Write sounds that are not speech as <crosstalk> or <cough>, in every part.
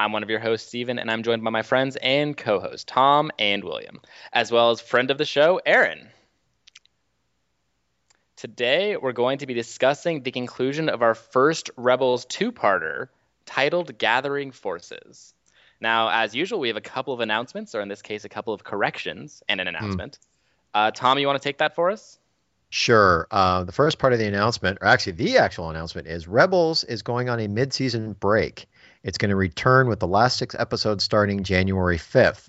I'm one of your hosts, Steven, and I'm joined by my friends and co hosts, Tom and William, as well as friend of the show, Aaron. Today, we're going to be discussing the conclusion of our first Rebels two parter titled Gathering Forces. Now, as usual, we have a couple of announcements, or in this case, a couple of corrections and an announcement. Uh, Tom, you want to take that for us? Sure. Uh, the first part of the announcement, or actually the actual announcement, is Rebels is going on a mid-season break. It's going to return with the last six episodes starting January 5th.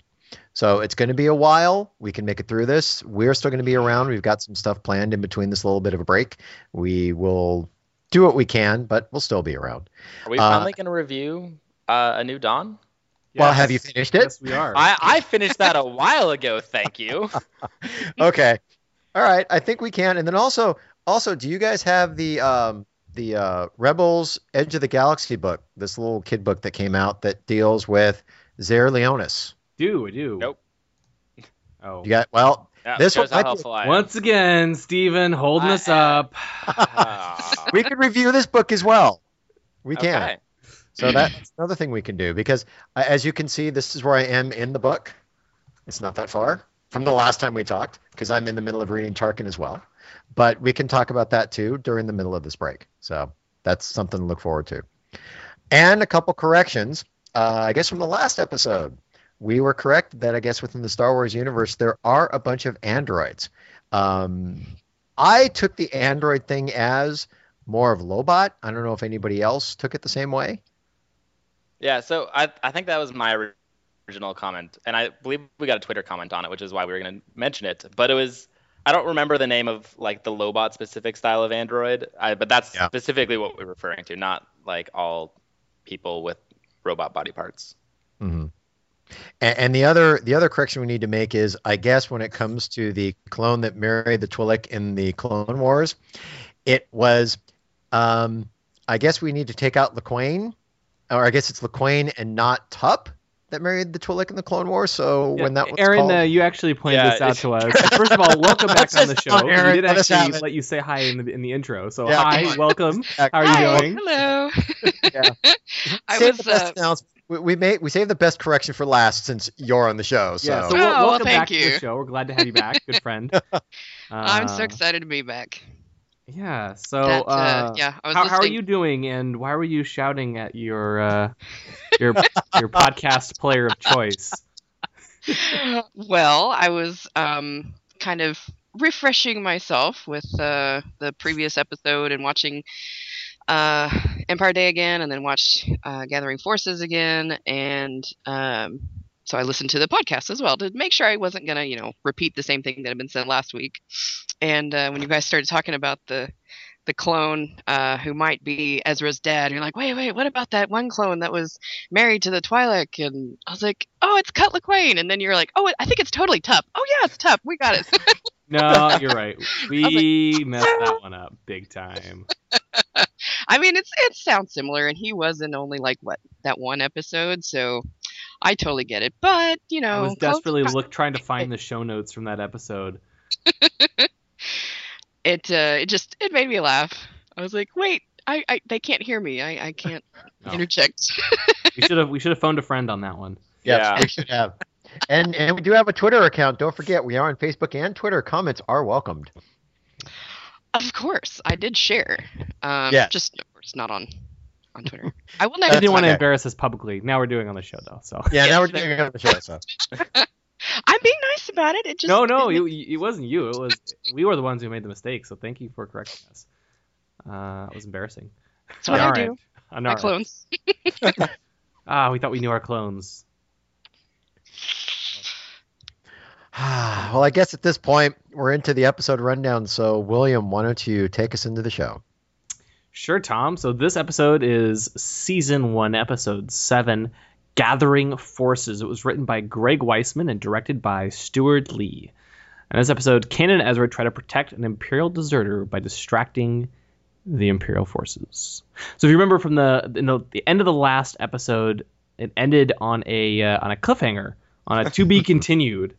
So it's going to be a while. We can make it through this. We're still going to be around. We've got some stuff planned in between this little bit of a break. We will do what we can, but we'll still be around. Are we Uh, finally going to review uh, A New Dawn? Well, have you finished it? Yes, we are. I, I finished that a while ago, thank you. <laughs> okay. All right. I think we can. And then also, also, do you guys have the um, the uh, Rebels Edge of the Galaxy book? This little kid book that came out that deals with Zare Leonis. do, I do. Nope. <laughs> Oh. You got well. Yeah, This one how might be- helpful I. Once again, Steven holding I us am. up. <laughs> We could review this book as well. We can. okay. So that's another thing we can do because, uh, as you can see, this is where I am in the book. It's not that far from the last time we talked because I'm in the middle of reading Tarkin as well. But we can talk about that too during the middle of this break. So that's something to look forward to. And a couple corrections, uh, I guess, from the last episode. We were correct that I guess within the Star Wars universe there are a bunch of androids. Um, I took the android thing as more of Lobot. I don't know if anybody else took it the same way. Yeah, so I, I think that was my original comment, and I believe we got a Twitter comment on it, which is why we were going to mention it. But it was I don't remember the name of like the Lobot specific style of android, I, but that's Yeah. specifically what we're referring to, not like all people with robot body parts. hmm And, and the other the other correction we need to make is, I guess, when it comes to the clone that married the Twi'lek in the Clone Wars, it was, um, I guess we need to take out Lawquane, or I guess it's Lawquane and not Tup that married the Twi'lek in the Clone War. So when that was Aaron, called, uh, you actually pointed Yeah, this out to us. <laughs> First of all, welcome back on the show. oh, Aaron, we did let us actually it. let you say hi in the in the intro. So Yeah, hi, welcome. How are you on. doing? Hello. <laughs> Yeah. I Save was the best uh. We, we made we saved the best correction for last since you're on the show. So, Yeah, so Oh, wel- well, welcome thank back to you. the show. We're glad to have you back, good friend. <laughs> I'm so Uh, excited to be back. Yeah. So, That, uh, uh, yeah, I was how, how are you doing? And why were you shouting at your uh, your <laughs> your podcast player of choice? <laughs> well, I was um, kind of refreshing myself with uh, the previous episode and watching uh, Empire Day again, and then watched uh, Gathering Forces again, and um, so I listened to the podcast as well to make sure I wasn't gonna, you know, repeat the same thing that had been said last week. And uh, when you guys started talking about the the clone uh, who might be Ezra's dad, you're like, wait, wait, what about that one clone that was married to the Twi'lek? And I was like, oh, it's Cut Lawquane. And then you're like, oh, I think it's totally Tup. Oh yeah, it's Tup. We got it. <laughs> No, you're right. We messed that one up big time. <laughs> I mean, it's it sounds similar, and he was in only like what that one episode, so I totally get it. But you know, I was desperately pro- look trying to find the show notes from that episode. <laughs> it uh, it just it made me laugh. I was like, wait, I, I they can't hear me. I I can't <laughs> Oh. interject. We should have we should have phoned a friend on that one. Yes, Yeah. we should have. And and we do have a Twitter account. Don't forget, we are on Facebook and Twitter. Comments are welcomed. Of course, I did share. Um, Yeah. just of course not on on Twitter. <laughs> I will I never. didn't want to okay. embarrass us publicly. Now we're doing on the show though. So Yeah, now we're doing on the show. So <laughs> I'm being nice about it. It just no, no, it it, it wasn't you. It was we were the ones who made the mistake. So thank you for correcting us. Uh, it was embarrassing. That's what I All do. right. On My our- clones. <laughs> Ah, we thought we knew our clones. <sighs> well, I guess at this point we're into the episode rundown. So William, why don't you take us into the show? Sure, Tom. So this episode is season one, episode seven, Gathering Forces. It was written by Greg Weisman and directed by Steward Lee. In this episode, Kanan and Ezra try to protect an Imperial deserter by distracting the Imperial forces. So if you remember from the you know, the end of the last episode, it ended on a uh, on a cliffhanger, on a to be <laughs> continued.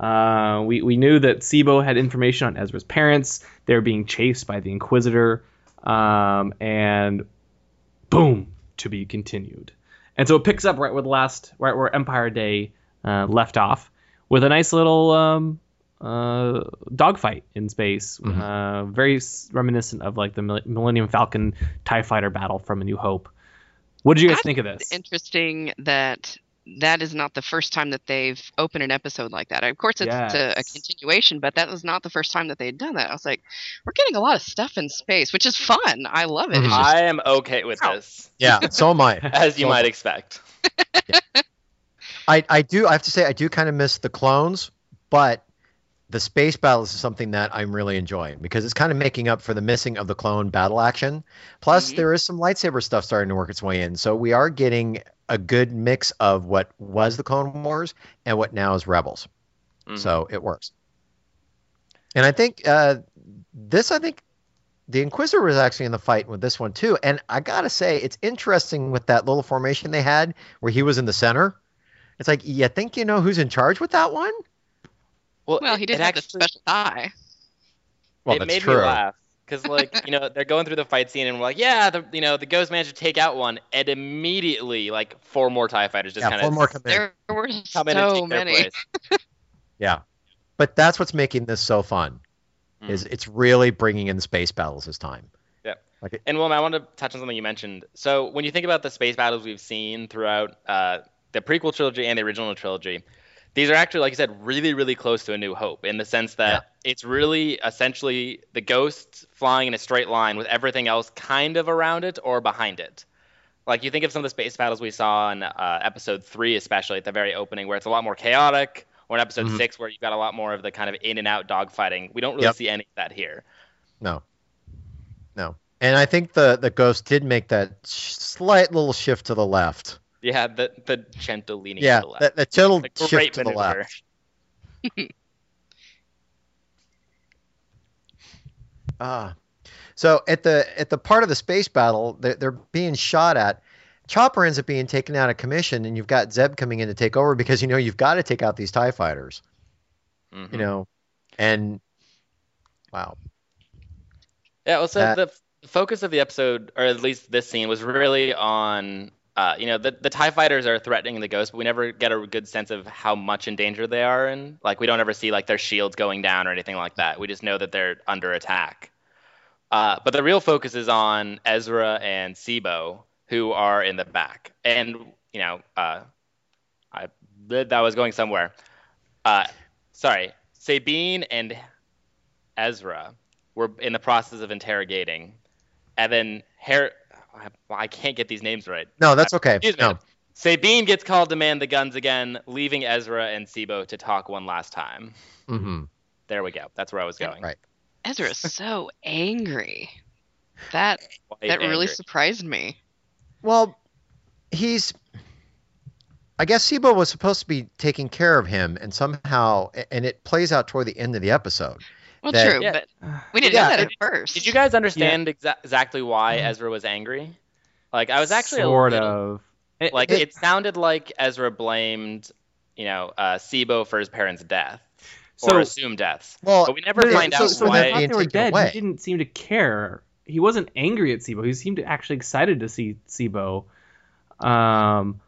Uh, we we knew that Tseebo had information on Ezra's parents. They were being chased by the Inquisitor, um, and boom, to be continued. And so it picks up right where the last right where Empire Day uh, left off, with a nice little um, uh, dogfight in space, Mhm. uh, very reminiscent of like the Millennium Falcon Tie Fighter battle from A New Hope. What did you guys I think of this? Interesting that that is not the first time that they've opened an episode like that. Of course, it's a, a continuation, but that was not the first time that they'd done that. I was like, we're getting a lot of stuff in space, which is fun. I love it. It's Mhm. just, I am okay with Ow. this, Yeah, so am I. <laughs> as you So- might expect. <laughs> I, I do I have to say I do kind of miss the clones, but the space battles is something that I'm really enjoying because it's kind of making up for the missing of the clone battle action. Plus, Mhm. there is some lightsaber stuff starting to work its way in, so we are getting a good mix of what was the Clone Wars and what now is Rebels. Mhm. So it works. And I think uh, this, I think the Inquisitor was actually in the fight with this one too. And I gotta say, it's interesting with that little formation they had where he was in the center. It's like you think you know who's in charge with that one? Well, it- he did it have the actually- special eye. Well, it that's made true. me laugh because, like, you know, they're going through the fight scene and we're like, yeah, the you know the ghost managed to take out one, and immediately like four more Tie fighters just Yeah, kind of more come in. There were come in and so take their many. place. <laughs> Yeah, but that's what's making this so fun. Mm. Is it's really bringing in space battles this time. Yeah. Like and Wilma, I want to touch on something you mentioned. So when you think about the space battles we've seen throughout uh, the prequel trilogy and the original trilogy, these are actually, like you said, really, really close to A New Hope in the sense that it's really essentially the ghosts flying in a straight line with everything else kind of around it or behind it. Like you think of some of the space battles we saw in uh, episode three, especially at the very opening, where it's a lot more chaotic, or in episode Mhm. six, where you've got a lot more of the kind of in and out dogfighting. We don't really Yep. see any of that here. No, no. And I think the the ghost did make that sh- slight little shift to the left. Yeah, the the gentle leaning Yeah, to the left. that, that gentle A great shift to the left. Ah, so at the at the part of the space battle, they're, they're being shot at. Chopper ends up being taken out of commission, and you've got Zeb coming in to take over because you know you've got to take out these Tie fighters. Mhm. You know, and wow, Yeah, well, so that- the focus of the episode, or at least this scene, was really on, uh, you know, the the Tie fighters are threatening the ghost, but we never get a good sense of how much in danger they are, and like we don't ever see like their shields going down or anything like that. We just know that they're under attack. Uh, but the real focus is on Ezra and Tseebo, who are in the back, and you know, uh, I that was going somewhere. Uh, sorry, Sabine and Ezra were in the process of interrogating, and then I, I can't get these names right. no, that's okay. Excuse me. No, Sabine gets called to man the guns again, leaving Ezra and Tseebo to talk one last time. hmm There we go. That's where I was going. right. Ezra's so angry. That Quite that really surprised me. Well, he's. I guess Tseebo was supposed to be taking care of him, and somehow, and it plays out toward the end of the episode. Well, That- true, Yeah. but <sighs> we didn't Yeah, know that at first. Did you guys understand exa- exactly why Ezra was angry? Like I was actually sort a little, of. It- like it- it sounded like Ezra blamed, you know, uh, Tseebo for his parents' death So- or assumed deaths. Well, but we never yeah, find so- out so when why. I that thought being they were dead, away. he didn't seem to care. He wasn't angry at Tseebo. He seemed to actually excited to see Tseebo. Um,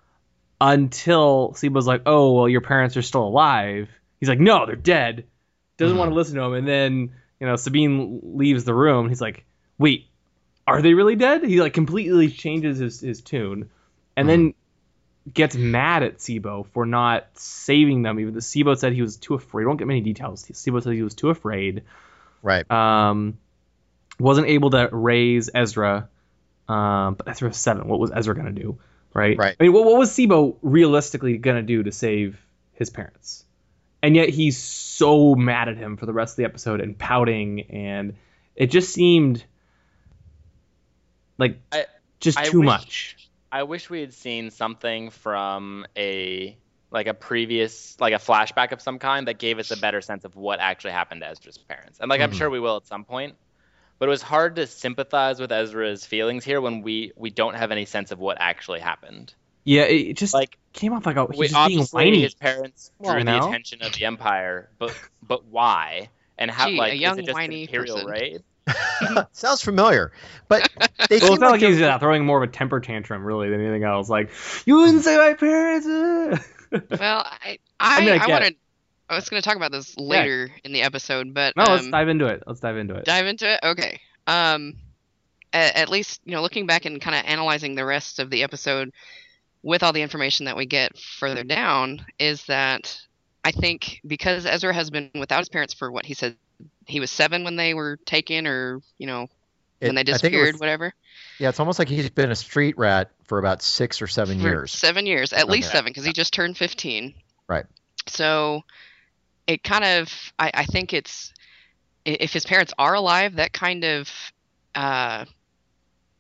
until Tseebo's like, "Oh, well, your parents are still alive." He's like, "No, they're dead." Doesn't Mhm. want to listen to him, and then you know Sabine leaves the room. He's like, "Wait, are they really dead?" He like completely changes his his tune, and then gets mad at Tseebo for not saving them. Even the Tseebo said he was too afraid. We don't get many details. Tseebo said he was too afraid Right. um, wasn't able to raise Ezra. Um, but Ezra was seven. What was Ezra gonna do? Right. Right. I mean, what, what was Tseebo realistically gonna do to save his parents? And yet he's so mad at him for the rest of the episode and pouting, and it just seemed like I- just I too wish- much. I wish we had seen something from a like a previous like a flashback of some kind that gave us a better sense of what actually happened to Ezra's parents. And like I'm Mhm. sure we will at some point. But it was hard to sympathize with Ezra's feelings here when we we don't have any sense of what actually happened. Yeah, it it just Like came off like a we, he's just being obviously whiny. his parents Well, drew the no. attention of the empire, but but why? And how Gee, a like young is it just whiny imperial person. raid? <laughs> Sounds familiar, but they Well, seem it's not like he's uh, throwing more of a temper tantrum really than anything else. Like you wouldn't say my parents. uh." <laughs> Well, I I, mean, I I, wanted. I was going to talk about this later in the episode, but no, let's um, dive into it. Let's dive into it. dive into it. Okay. Um, at, at least you know, looking back and kind of analyzing the rest of the episode with all the information that we get further down, is that I think because Ezra has been without his parents for what he said he was seven when they were taken, or you know it- when they I think it disappeared, was- whatever. yeah, it's almost like he's been a street rat for about six or seven for years. Seven years, at least seven, because he just turned 15. Right. So it kind of, I, I think it's, if his parents are alive, that kind of uh,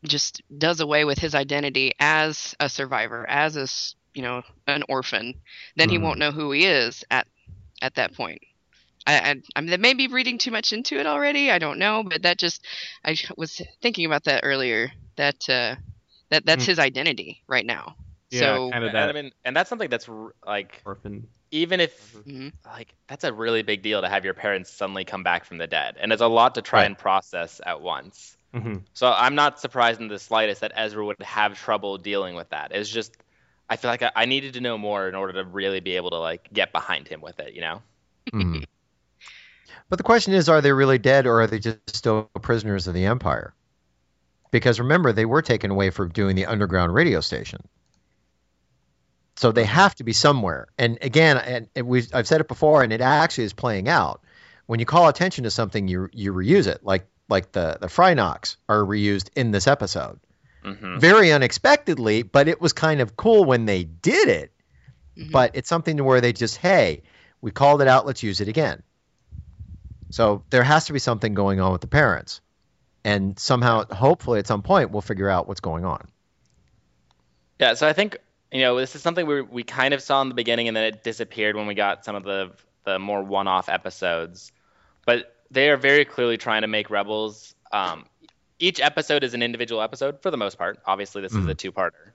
just does away with his identity as a survivor, as a you know, an orphan. Then he Mhm. won't know who he is at, at that point. I, I, I mean, maybe reading too much into it already. I don't know, but that just, I was thinking about that earlier. That, uh, that that's Mm. his identity right now. Yeah, so kind of And, I that mean, and that's something that's like orphan. even if Mhm. like that's a really big deal to have your parents suddenly come back from the dead, and it's a lot to try Right. and process at once. Hmm So I'm not surprised in the slightest that Ezra would have trouble dealing with that. It's just I feel like I, I needed to know more in order to really be able to like get behind him with it, you know? Mhm. <laughs> But the question is, are they really dead or are they just still prisoners of the Empire? Because remember, they were taken away for doing the underground radio station. So they have to be somewhere. And again, and and we I've said it before, and it actually is playing out. When you call attention to something, you you reuse it. Like like the the Fyrnocks are reused in this episode. hmm Very unexpectedly, but it was kind of cool when they did it. Mhm. But it's something to where they just, hey, we called it out, let's use it again. So there has to be something going on with the parents. And somehow, hopefully, at some point, we'll figure out what's going on. Yeah, so I think you know this is something we we kind of saw in the beginning, and then it disappeared when we got some of the the more one-off episodes. But they are very clearly trying to make Rebels. Um, each episode is an individual episode for the most part. Obviously, this is a two-parter,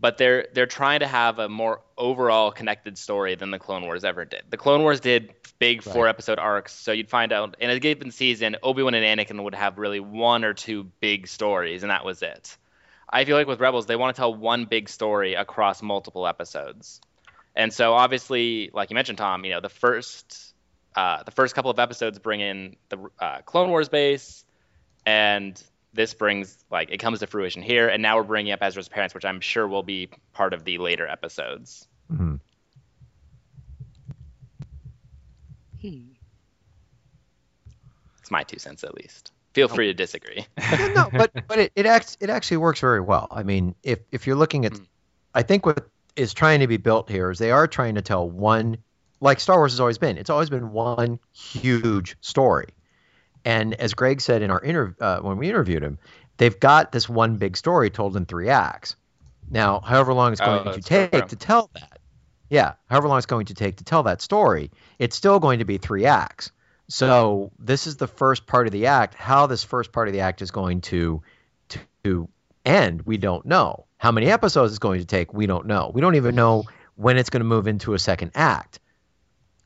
but they're they're trying to have a more overall connected story than the Clone Wars ever did. The Clone Wars did big Right. four-episode arcs, so you'd find out in a given season, Obi Wan and Anakin would have really one or two big stories, and that was it. I feel like with Rebels, they want to tell one big story across multiple episodes. And so obviously, like you mentioned, Tom, you know, the first uh, the first couple of episodes bring in the uh, Clone Wars base, and this brings like it comes to fruition here. And now we're bringing up Ezra's parents, which I'm sure will be part of the later episodes. Mhm. Hmm. It's my two cents, at least. Feel free to disagree. Yeah, <laughs> no, <laughs> but but it, it acts it actually works very well. I mean, if if you're looking at, Mm. I think what is trying to be built here is they are trying to tell one, like Star Wars has always been. It's always been one huge story, and as Greg said in our interview uh, when we interviewed him, they've got this one big story told in three acts. Now, however long it's Oh, going to take to tell that, yeah, however long it's going to take to tell that story, it's still going to be three acts. So this is the first part of the act. How this first part of the act is going to to, to end, we don't know. How many episodes it's going to take, we don't know. We don't even know when it's going to move into a second act.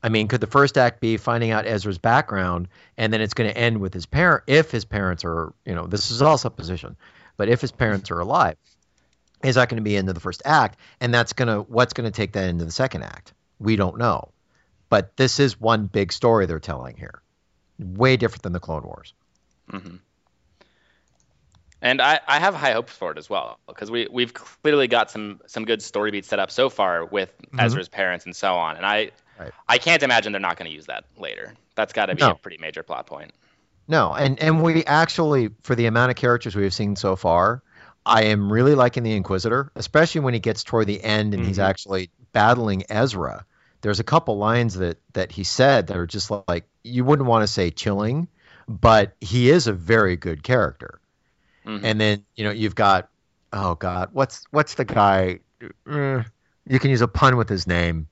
I mean, could the first act be finding out Ezra's background, and then it's going to end with his parent, if his parents are, you know, this is all supposition, but if his parents are alive, is that going to be into the first act, and that's going to what's going to take that into the second act? We don't know, but this is one big story they're telling here, way different than the Clone Wars. Mm-hmm. And I, I have high hopes for it as well because we we've clearly got some some good story beats set up so far with Mhm. Ezra's parents and so on. And I Right. I can't imagine they're not going to use that later. That's got to be No. a pretty major plot point. No, and and we actually, for the amount of characters we have seen so far, I am really liking the Inquisitor, especially when he gets toward the end and he's Mhm. actually battling Ezra. There's a couple lines that that he said that are just like you wouldn't want to say chilling, but he is a very good character. Mhm. And then you know you've got oh god, what's what's the guy? Uh, you can use a pun with his name.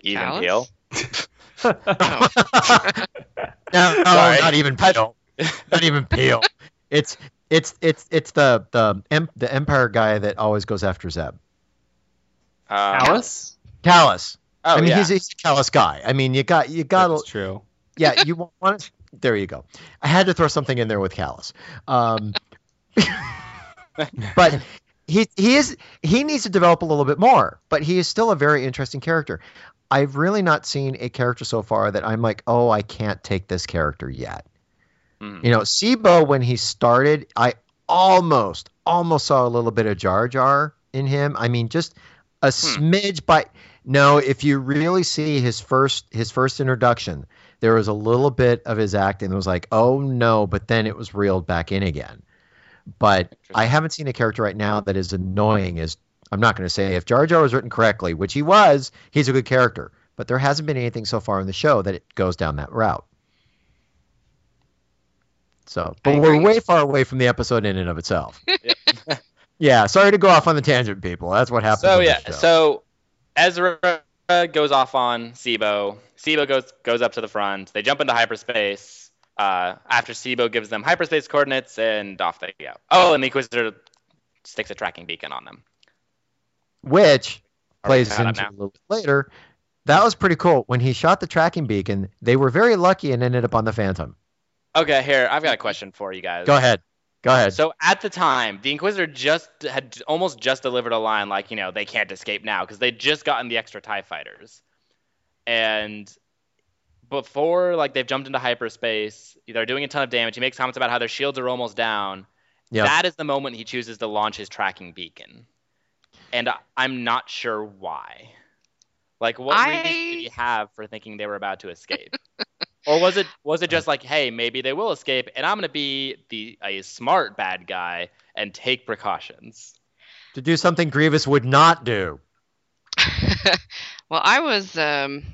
Even Kallus? Peel. <laughs> Oh. No, <laughs> not even Peel. not even Peel. It's it's it's it's the the the Empire guy that always goes after Zeb. Um, Alice? Kallus. Oh, I mean, yeah. he's, he's a callous guy. I mean, you got you got That's to true. yeah. You want to, there you go. I had to throw something in there with Kallus. Um, <laughs> but he he is he needs to develop a little bit more. But he is still a very interesting character. I've really not seen a character so far that I'm like, oh, I can't take this character yet. Mhm. You know, Tseebo when he started, I almost almost saw a little bit of Jar Jar in him. I mean, just a smidge. But no, if you really see his first his first introduction, there was a little bit of his acting that was like, oh no, but then it was reeled back in again. But I haven't seen a character right now that is annoying as I'm not going to say if Jar Jar was written correctly, which he was, he's a good character. But there hasn't been anything so far in the show that it goes down that route. So, but we're way far away from the episode in and of itself. <laughs> <laughs> yeah, sorry to go off on the tangent, people. That's what happens. So yeah, so Ezra goes off on Tseebo. Tseebo goes goes up to the front. They jump into hyperspace. Uh, after Tseebo gives them hyperspace coordinates, and off they go. Oh, and the Inquisitor sticks a tracking beacon on them. Which plays into a little bit later. That was pretty cool. When he shot the tracking beacon, they were very lucky and ended up on the Phantom. Okay, here I've got a question for you guys. Go ahead. Go ahead. So at the time, the Inquisitor just had almost just delivered a line like, you know, they can't escape now because they'd just gotten the extra TIE fighters. And before like they've jumped into hyperspace, they're doing a ton of damage. He makes comments about how their shields are almost down. Yep. That is the moment he chooses to launch his tracking beacon. And I- I'm not sure why. Like what reason did he have for thinking they were about to escape? <laughs> or was it was it just like, hey, maybe they will escape, and I'm gonna be the a smart bad guy and take precautions? to do something Grievous would not do. <laughs> well, I was um,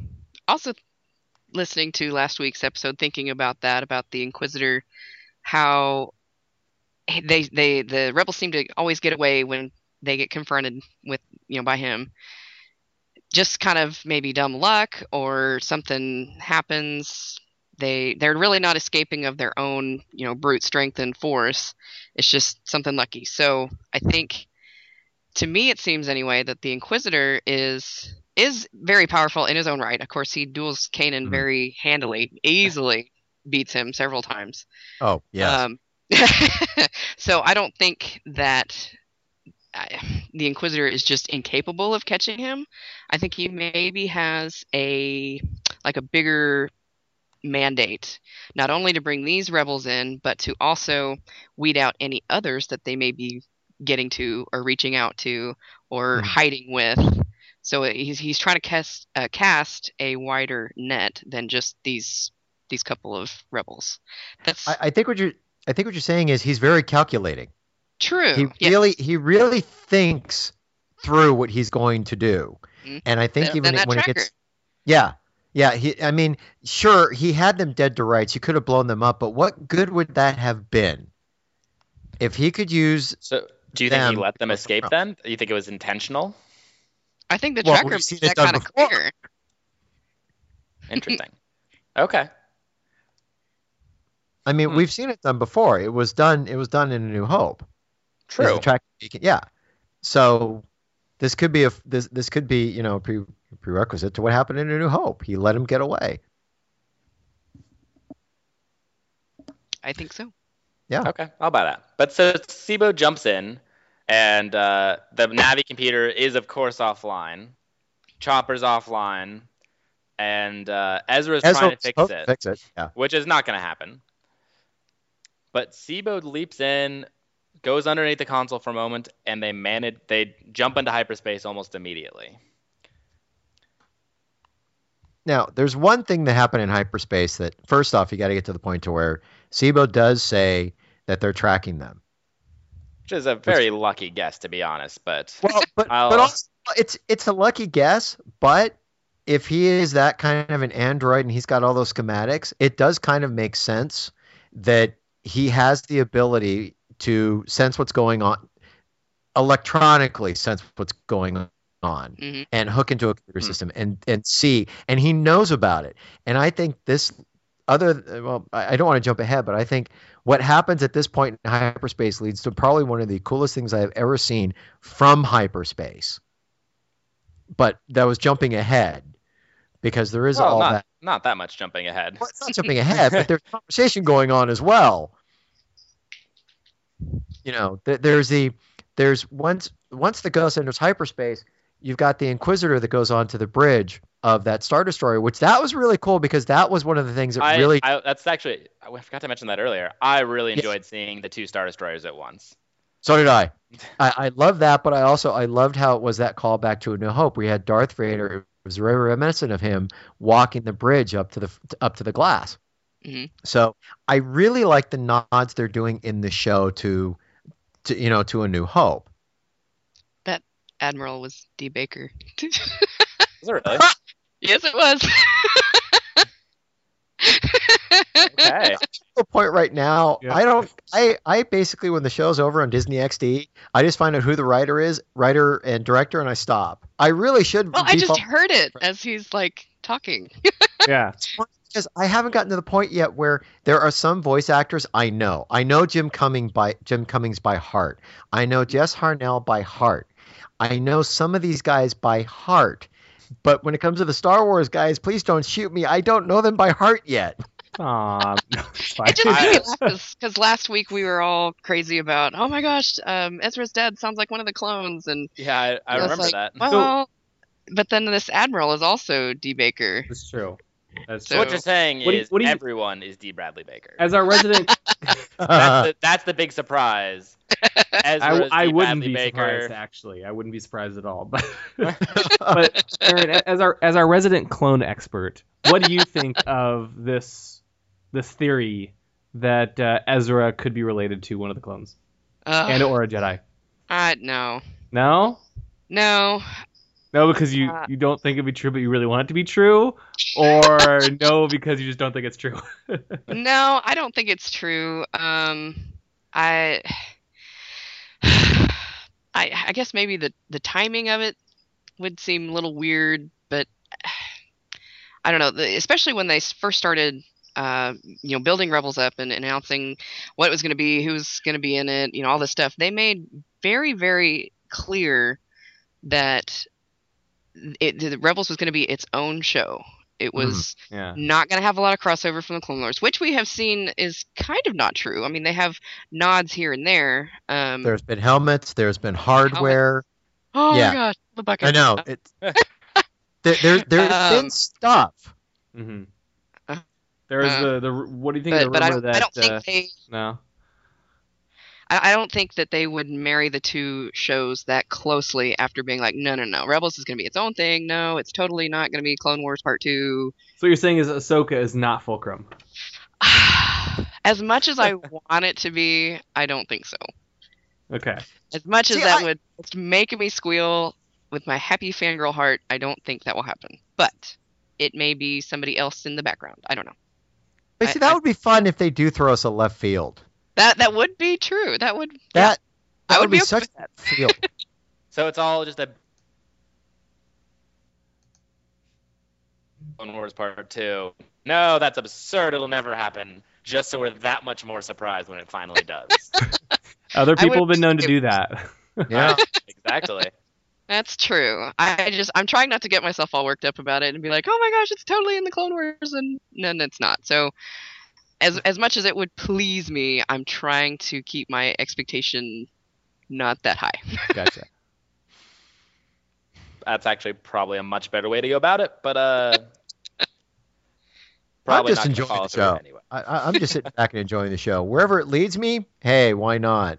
also listening to last week's episode, thinking about that, about the Inquisitor, how they they the rebels seem to always get away when they get confronted with you know by him. Just kind of maybe dumb luck or something happens. They they're really not escaping of their own you know brute strength and force. It's just something lucky. So I think to me it seems anyway that the Inquisitor is is very powerful in his own right. Of course, he duels Kanan Mhm. very handily, easily beats him several times. Oh, yeah Um, <laughs> so I don't think that the Inquisitor is just incapable of catching him. I think he maybe has a like a bigger mandate, not only to bring these rebels in, but to also weed out any others that they may be getting to or reaching out to or Mhm. hiding with. So he's he's trying to cast uh, cast a wider net than just these these couple of rebels. That's I, I think what you're I think what you're saying is he's very calculating. True. He yes. really he really thinks through what he's going to do. Mhm. And I think Then- even then that when it gets Yeah. Yeah, he I mean, sure, he had them dead to rights. He could have blown them up, but what good would that have been? If he could use So do you think he let them escape then? Do you think it was intentional? I think the Well, tracker we've makes seen it that kind of before. clear. Interesting. okay. I mean, Hmm. we've seen it done before. It was done it was done in A New Hope. Is the True. tracking beacon. Yeah. So this could be a this this could be you know a pre, prerequisite to what happened in A New Hope. He let him get away. I think so. Yeah. Okay, I'll buy that. But so Tseebo jumps in, and uh, the Navi computer is of course offline. Chopper's offline, and uh, Ezra's Ezra trying to fix supposed it, Fix it. Yeah. which is not going to happen. But Tseebo leaps in, goes underneath the console for a moment, and they manage. They jump into hyperspace almost immediately. Now, there's one thing that happened in hyperspace that first off, you got to get to the point to where Tseebo does say that they're tracking them. Which is a very lucky guess, to be honest. But Well, but I'll- but also it's it's a lucky guess, but if he is that kind of an android and he's got all those schematics, it does kind of make sense that he has the ability to sense what's going on. electronically sense what's going on Mhm. and hook into a computer Hmm. system and and see and he knows about it and i think this other well i I don't want to jump ahead but i think what happens at this point in hyperspace leads to probably one of the coolest things i have ever seen from hyperspace but that was jumping ahead because there is Well, all not, that not that much jumping ahead. well, it's not jumping ahead but there's <laughs> conversation going on as well you know th- there's the there's once once the ghost enters hyperspace you've got the inquisitor that goes onto the bridge of that star destroyer which that was really cool because that was one of the things that I, really I, that's actually I forgot to mention that earlier. I really Yes. enjoyed seeing the two star destroyers at once. so did I. <laughs> I i love that but i also i loved how it was that callback to a new hope we had darth vader it was very reminiscent of him walking the bridge up to the up to the glass Mhm. so i really like the nods they're doing in the show to to you know to a new hope That Admiral was D. Baker. <laughs> Is it really? <laughs> yes, it was. okay. the point right now. Yeah. I don't. I I basically when the show's over on Disney XD, I just find out who the writer is, writer and director, and I stop. I really should. Well, I just heard it as he's like talking. <laughs> Yeah. Because I haven't gotten to the point yet where there are some voice actors I know. I know Jim Cumming by Jim Cummings by heart. I know Jess Harnell by heart. I know some of these guys by heart. But when it comes to the Star Wars guys, please don't shoot me. I don't know them by heart yet. Aw, <laughs> no. It just made me laugh because last week we were all crazy about, oh my gosh, um, Ezra's dad sounds like one of the clones, and Yeah, I, I remember like, that. Well, but then this admiral is also D. Baker. That's true. That's So- true. what you're saying What do you- is what you- everyone is D. Bradley Baker. As our resident, <laughs> <laughs> that's, the, that's the big surprise. I, Ezra's I D. wouldn't Bradley be Baker. surprised. Actually, I wouldn't be surprised at all. <laughs> But, but Aaron, as our as our resident clone expert, what do you think of this this theory that uh, Ezra could be related to one of the clones Ugh, and or a Jedi? uh, no, No, no. No, because you Uh, you don't think it'd be true, but you really want it to be true, or <laughs> no, because you just don't think it's true. <laughs> No, I don't think it's true. Um, I, <sighs> I, I guess maybe the the timing of it would seem a little weird, but <sighs> I don't know. The, especially when they first started, uh, you know, building Rebels up and announcing what it was going to be, who was going to be in it, you know, all this stuff. They made very, very clear that it, the Rebels was going to be its own show. It was yeah. not going to have a lot of crossover from the Clone Wars, which we have seen is kind of not true. I mean, they have nods here and there. Um, There's been helmets. There's been hardware. <gasps> oh yeah. my gosh, the bucket. I know. It's, <laughs> there, there, there's Um, been stuff. hmm Uh, There's uh, the the what do you think of But, the but I don't, that I don't think uh, they. no. I, I don't think that they would marry the two shows that closely after being like, no, no, no, Rebels is going to be its own thing. No, it's totally not going to be Clone Wars Part Two. So what you're saying is Ahsoka is not Fulcrum. <sighs> as much as I <laughs> want it to be, I don't think so. Okay. As much as See, that I- would make me squeal with my happy fangirl heart, I don't think that will happen. But it may be somebody else in the background. I don't know. But I- see, that I- would be fun if they do throw us a left field. That that would be true. That would. That I that would would be be such that. a field. <laughs> So it's all just a Clone Wars Part Two. No, that's absurd. It'll never happen. Just so we're that much more surprised when it finally <laughs> does. Other I people have been known to do that. Yeah. <laughs> exactly. That's true. I just I'm trying not to get myself all worked up about it and be like, oh my gosh, it's totally in the Clone Wars, and no, no, it's not. So, as as much as it would please me, I'm trying to keep my expectation not that high. <laughs> gotcha. That's actually probably a much better way to go about it, but uh <laughs> I'm just not enjoying the show. anyway. I, I- I'm just sitting back and enjoying the show. Wherever it leads me, hey, why not?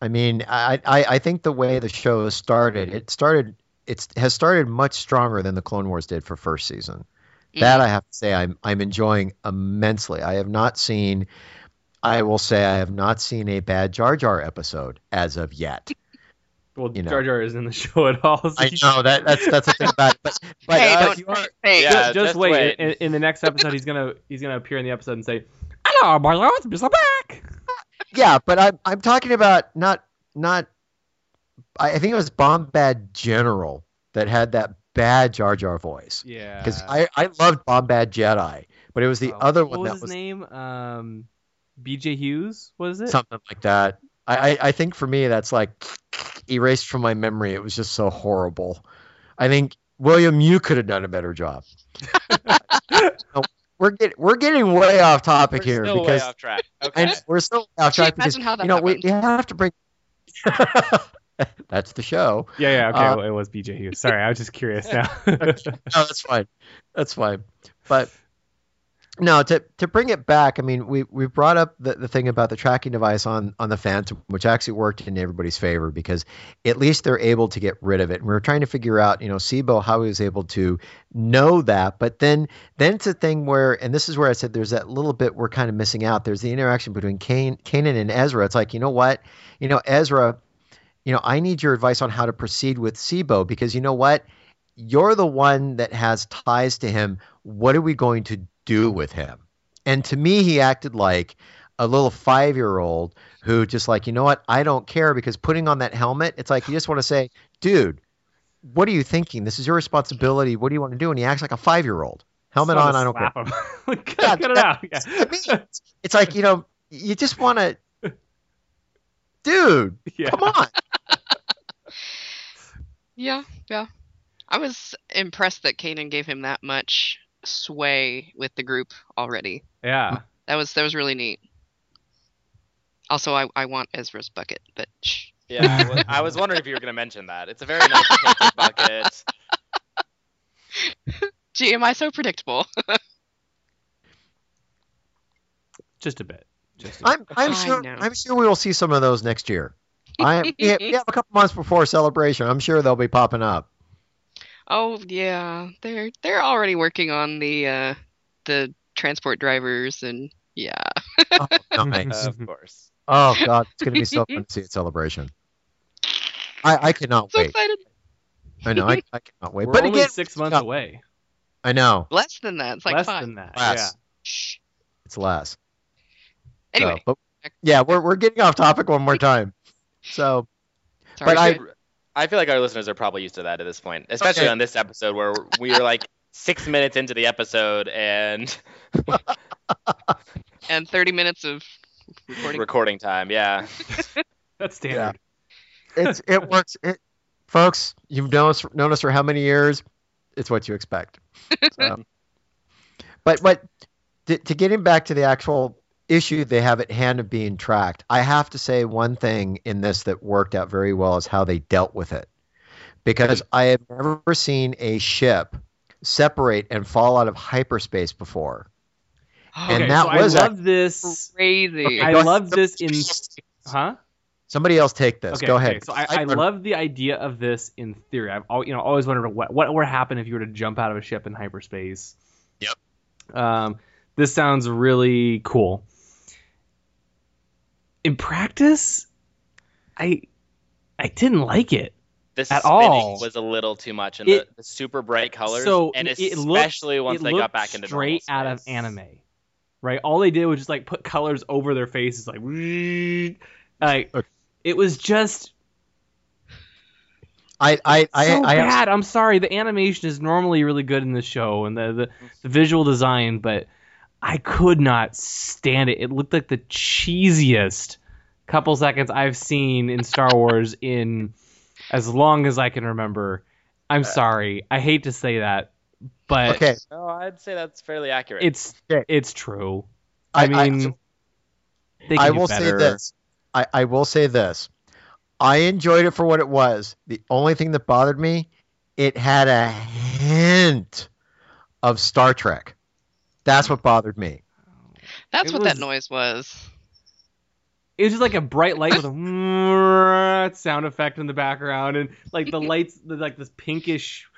I mean, I, I, I think the way the show has started, it started, it's has started much stronger than the Clone Wars did for first season. That I have to say, I'm I'm enjoying immensely. I have not seen, I will say, I have not seen a bad Jar Jar episode as of yet. <laughs> Well, You know. Jar Jar isn't in the show at all. so I you- know that that's that's the thing about it. But, <laughs> but hey, uh, don't you are- hey, just, just just wait. wait. In, in the next episode, he's gonna he's gonna appear in the episode and say, "Hello, my lords, Mr. Back." <laughs> yeah, but I'm I'm talking about not not I I think it was Bombad General that had that bad Jar Jar voice. Yeah. Because I, I loved Bombad Jedi, but it was the Oh, other what one was that his was name? Um, B.J. Hughes was it? something like that. I, I, I think for me that's like erased from my memory. It was just so horrible. I think William, you could have done a better job. <laughs> No, we're getting we're getting way off topic We're here still because way off track. Okay. and we're still off Gee, track because imagine how that you know we, happened. we have to bring. <laughs> <laughs> That's the show. Yeah, yeah. Okay, Uh, well, it was B.J. Hughes. Sorry, I was just curious now. <laughs> no, that's fine. That's fine. But no, to to bring it back, I mean, we we brought up the, the thing about the tracking device on on the Phantom, which actually worked in everybody's favor because at least they're able to get rid of it. And we were trying to figure out, you know, Tseebo how he was able to know that. But then then it's a thing where, and this is where I said there's that little bit we're kind of missing out. There's the interaction between Kane, Kanan and Ezra. It's like, you know what, you know, Ezra, you know, I need your advice on how to proceed with Tseebo because you know what, you're the one that has ties to him. What are we going to do with him? And to me, he acted like a little five year old who just like, you know what, I don't care because putting on that helmet, it's like you just want to say, dude, what are you thinking? This is your responsibility. What do you want to do? And he acts like a five year old. Helmet on, I don't care. him. <laughs> cut, Yeah, it out. Yeah. To me, it's like, you know, you just want to, dude, <laughs> Yeah. come on. Yeah, yeah. I was impressed that Kanan gave him that much sway with the group already. Yeah. That was that was really neat. Also, I, I want Ezra's bucket, but shh. Yeah, I was, I was wondering if you were going to mention that. It's a very nice bucket. <laughs> Gee, am I so predictable? <laughs> Just a bit. Just. I'm, I'm sure. I'm sure we will see some of those next year. I we have, we have a couple months before celebration. I'm sure they'll be popping up. oh yeah, they're they're already working on the uh, the transport drivers and yeah. Oh, <laughs> nice. <laughs> of course. oh God, it's gonna be so fun to see at celebration. I, I cannot So wait. excited. I know I, I cannot wait. We're but only again, six months no, away. I know Less than that. It's like Less five. than that. Less. Shh. it's less. So, Anyway, but, yeah, we're we're getting off topic one more time. So sorry. but I- I feel like our listeners are probably used to that at this point, especially Okay. on this episode where we were like six minutes into the episode and <laughs> and 30 minutes of recording. recording time. Yeah. <laughs> Yeah. That's standard. it's it works. It, folks, you've known us known us for how many years? It's what you expect. So. <laughs> but but to, to getting back to the actual issue they have at hand of being tracked, I have to say one thing in this that worked out very well is how they dealt with it, because I have never seen a ship separate and fall out of hyperspace before. And that so was I a- love this. Crazy. I love this in. <laughs> Huh? Somebody else take this. Okay, Go okay, ahead. So I, I love the idea of this in theory. I've al- you know always wondered what what would happen if you were to jump out of a ship in hyperspace. Yep. Um, this sounds really cool. In practice, I I didn't like it. The At spinning all. was a little too much and It- the, the super bright colors. So and it looked- especially once it they got back into the straight out of anime, right? All they did was just like put colors over their faces, like like Okay. it was just I I I, so I, bad. I'm sorry. The animation is normally really good in the show and the, the mm-hmm. the visual design, but I could not stand it. It looked like the cheesiest couple seconds I've seen in Star Wars in as long as I can remember. I'm uh, sorry. I hate to say that, but okay. No, I'd say that's fairly accurate. it's Okay. it's true. I, I- I- mean, they can I will better. say this. I, I will say this. I enjoyed it for what it was. The only thing that bothered me, it had a hint of Star Trek. That's what bothered me. That's It what was- that noise was. it was just like a bright light with a <laughs> sound effect in the background and like the lights the, like this pinkish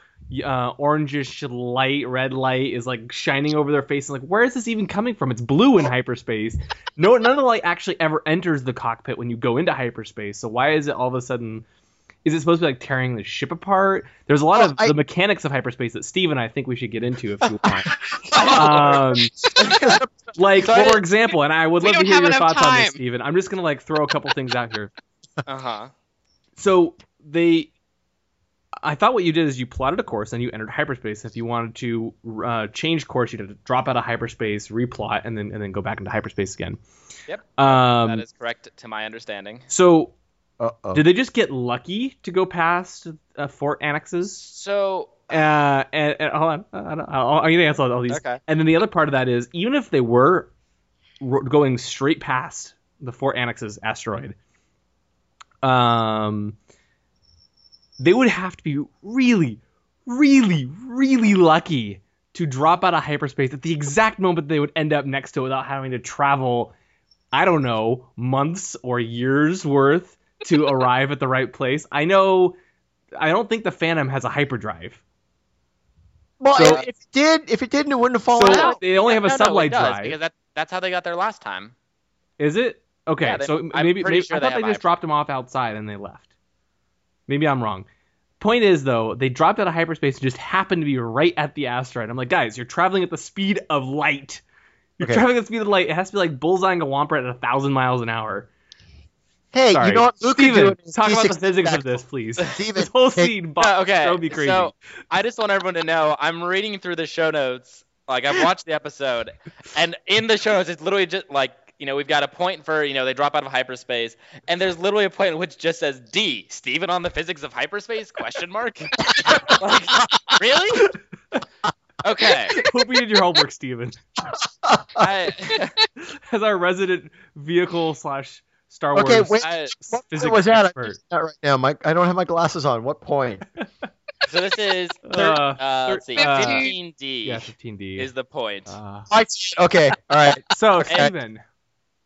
uh, orangish light red light is like shining over their face and like where is this even coming from it's blue in hyperspace no none of the light actually ever enters the cockpit when you go into hyperspace so why is it all of a sudden is it supposed to be like tearing the ship apart there's a lot Well, of I- the mechanics of hyperspace that steve and i think we should get into if you want <laughs> um, like So for example, and I would We love to hear your enough thoughts on this, time. Steven. I'm just gonna like throw a couple things out here. uh huh. So they I thought what you did is you plotted a course and you entered hyperspace. If you wanted to uh, change course, you'd have to drop out of hyperspace, replot, and then and then go back into hyperspace again. Yep. Um, that is correct to my understanding. so Uh-oh. did they just get lucky to go past uh, Fort Anaxes? So Uh, and, and hold on, I don't, I'll, I'm gonna answer all these. Okay. And then the other part of that is even if they were going straight past the Fort Anaxes asteroid, um, they would have to be really, really, really lucky to drop out of hyperspace at the exact moment they would end up next to it without having to travel, I don't know, months or years worth to arrive at the right place. I know. I don't think the Phantom has a hyperdrive. well, so- if, if it did, if it didn't, it wouldn't have fallen So out. they only have a No, no, sublight it does, drive. because that, that's how they got there last time. Is it? Okay, Yeah, they- so I'm maybe, maybe sure I they thought have they just hyper- dropped them off outside and they left. Maybe I'm wrong. Point is though, they dropped out of hyperspace and just happened to be right at the asteroid. I'm like, guys, you're traveling at the speed of light. You're Okay. traveling at the speed of light. It has to be like bullseyeing a womper at a thousand miles an hour. Hey, Sorry. you know what? Luke could do Steven, it in talk about the physics of this, please. <laughs> Steven, this whole hey, scene, Bob, No, okay, drove me crazy. so I just want everyone to know I'm reading through the show notes. Like I've watched the episode, and in the show notes, it's literally just like you know we've got a point for you know they drop out of hyperspace, and there's literally a point in which just says D Stephen on the physics of hyperspace question mark. <laughs> like, really? Okay. Hope you did your homework, Steven. <laughs> I, As our resident vehicle slash Star Wars Okay, wait. I, <laughs> What point was that? I'm expert. just not right now. Mike. I don't have my glasses on. What point? <laughs> so this is thir- Uh, uh, let's see, uh, 15D Yeah, 15D. is the point. Uh, I, okay, all right. <laughs> so, Okay. Steven,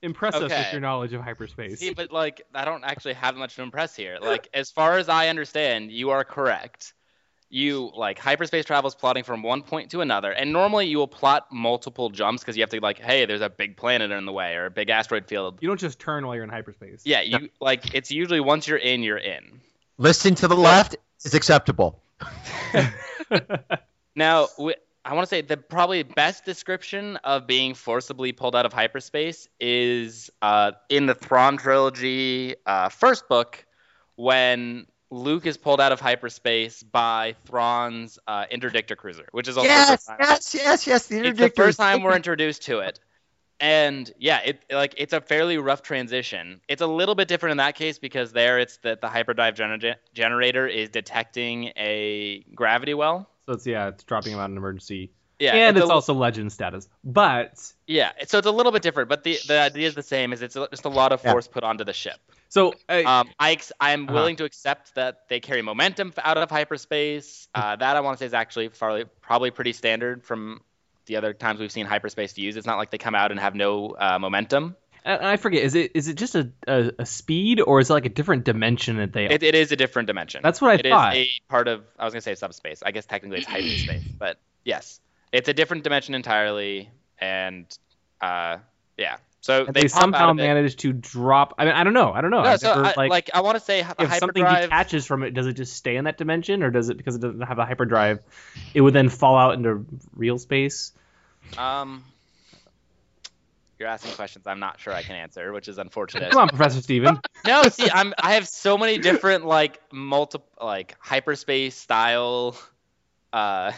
impress us with your knowledge of hyperspace. See, but like, I don't actually have much to impress here. Like, as far as I understand, you are correct. You like hyperspace travels plotting from one point to another, and normally you will plot multiple jumps because you have to like, hey, there's a big planet in the way or a big asteroid field. You don't just turn while you're in hyperspace. Yeah, you like it's usually once you're in, you're in. Listen to the left is acceptable. <laughs> Now, I want to say the probably best description of being forcibly pulled out of hyperspace is uh, in the Thrawn trilogy uh, first book when Luke is pulled out of hyperspace by Thrawn's uh, interdictor cruiser, which is also the Yes, first time. yes, yes, yes. The It's the first time we're <laughs> introduced to it. And yeah, it like it's a fairly rough transition. It's a little bit different in that case because there it's that the hyperdrive gener- generator is detecting a gravity well. So it's yeah, it's dropping him about an emergency. Yeah, and it's it's a- also legend status. But Yeah, so it's a little bit different, but the the idea is the same. Is it's a- just a lot of Yeah. force put onto the ship. So uh, Um, I ex- I'm Uh-huh. willing to accept that they carry momentum out of hyperspace. <laughs> Uh, that I want to say is actually probably probably pretty standard from the other times we've seen hyperspace used. It's not like they come out and have no uh, momentum. and I forget is it is it just a, a, a speed or is it like a different dimension that they It, it is a different dimension. That's what I It thought. It is a part of. I was gonna say subspace. I guess technically it's hyperspace, but yes, it's a different dimension entirely. And uh, yeah, so they, they, somehow managed to drop I mean I don't know. I don't know. No, I've so never, I, like, like, I want to say if something detaches from it, does it just stay in that dimension, or does it because it doesn't have a hyperdrive, it would then fall out into real space? Um, you're asking questions I'm not sure I can answer, which is unfortunate. Come on, Professor Steven. <laughs> No, see, I'm I have so many different like multiple like hyperspace style, uh,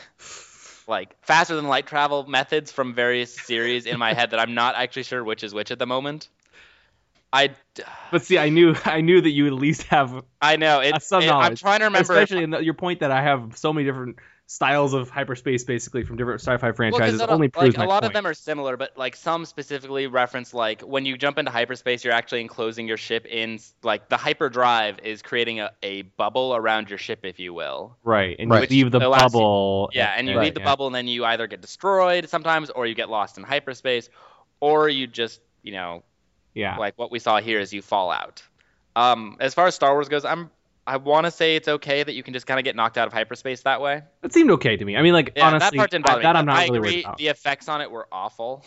like faster than light travel methods from various series in my head that I'm not actually sure which is which at the moment. I, But see, I knew I knew that you at least have, I know it's. some it- I'm trying to remember. especially in the, your point that I have so many different styles of hyperspace, basically from different sci-fi franchises. that- only proves like, my a lot point. of them are similar, but like some specifically reference like when you jump into hyperspace, you're actually enclosing your ship in like the hyperdrive is creating a, a bubble around your ship, if you will. right, and Right. you leave the allows you- bubble. Yeah, and you right, leave the yeah. bubble, and then you either get destroyed sometimes, or you get lost in hyperspace, or you just you know Yeah, like what we saw here is you fall out. Um, as far as Star Wars goes, I'm I want to say it's okay that you can just kind of get knocked out of hyperspace that way. that seemed okay to me. I mean, like Yeah, honestly, that part didn't I- bother that me. I'm not I really agree, worried about. the effects on it were awful.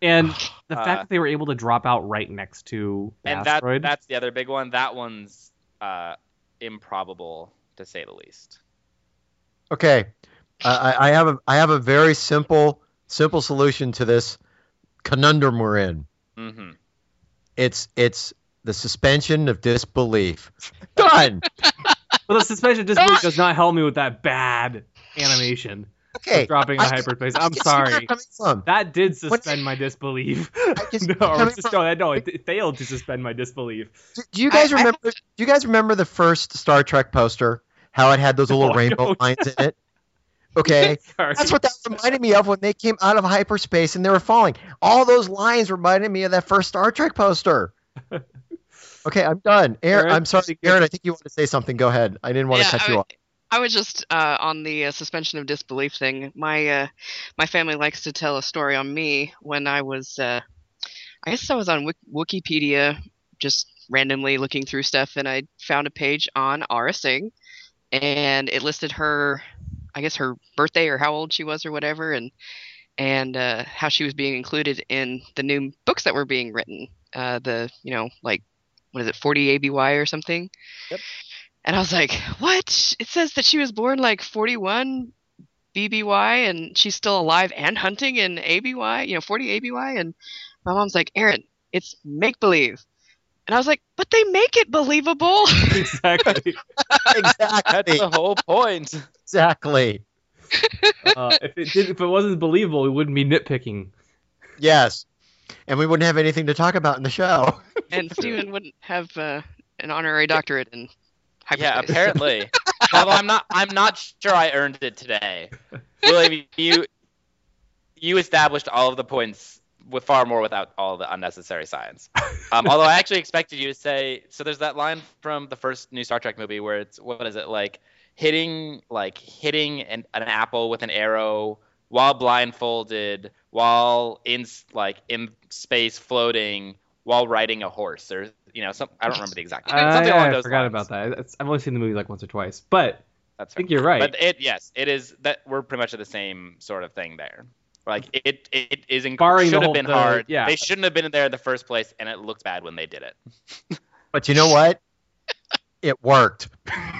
And <sighs> the Uh, fact that they were able to drop out right next to the and that asteroid. that's the other big one. That one's uh, improbable to say the least. Okay, I, I I have a I have a very simple simple solution to this conundrum we're in. hmm It's it's the suspension of disbelief. Done. Well, the suspension of disbelief does not help me with that bad animation. Okay, of dropping into I- hyperspace. I I'm can see where you're sorry. That did suspend my disbelief. can see <laughs> no, where you're or coming <laughs> sus- from. no, no, it, it failed to suspend my disbelief. Do, do you guys I- I remember? do you guys remember the first Star Trek poster? How it had those little <laughs> oh, No, rainbow lines in it. Okay, that's what that reminded me of when they came out of hyperspace and they were falling. All those lines reminded me of that first Star Trek poster. Okay, I'm done. Aaron, Aaron, I'm sorry, pretty. Aaron. I think you want to say something. Go ahead. I didn't want to cut I, you off. I was just uh, on the uh, suspension of disbelief thing. My uh, my family likes to tell a story on me when I was, uh, I guess I was on Wik- Wikipedia, just randomly looking through stuff, and I found a page on Aurra Sing, and it listed her, I guess her birthday or how old she was or whatever, and and uh, how she was being included in the new books that were being written. Uh, the you know like what is it 40 ABY or something. Yep. And I was like, what? It says that she was born like 41 BBY and she's still alive and hunting in ABY, you know, 40 ABY. And my mom's like, Aaron, it's make believe. And I was like, but they make it believable. <laughs> exactly. <laughs> Exactly. That's the whole point. exactly. Uh, if it did, if it wasn't believable, it wouldn't be nitpicking. Yes. And we wouldn't have anything to talk about in the show. <laughs> and Stephen wouldn't have uh, an honorary doctorate in hyperspace. Yeah, apparently. <laughs> Although I'm not, I'm not sure I earned it today. William, <laughs> you, you established all of the points with far more without all the unnecessary science. Um, although I actually expected you to say, so there's that line from the first new Star Trek movie where it's what is it like hitting like hitting an, an apple with an arrow while blindfolded, while in like in space floating, while riding a horse, or you know, some I don't remember the exact <laughs> I, something along I those forgot lines. about that. It's- I've only seen the movie like once or twice, but That's I think you're right. But it yes, it is that we're pretty much at the same sort of thing there. Like it it is inc- Barring should have been the- hard. yeah. They shouldn't have been there in the first place, and it looked bad when they did it. <laughs> But you know what? It worked.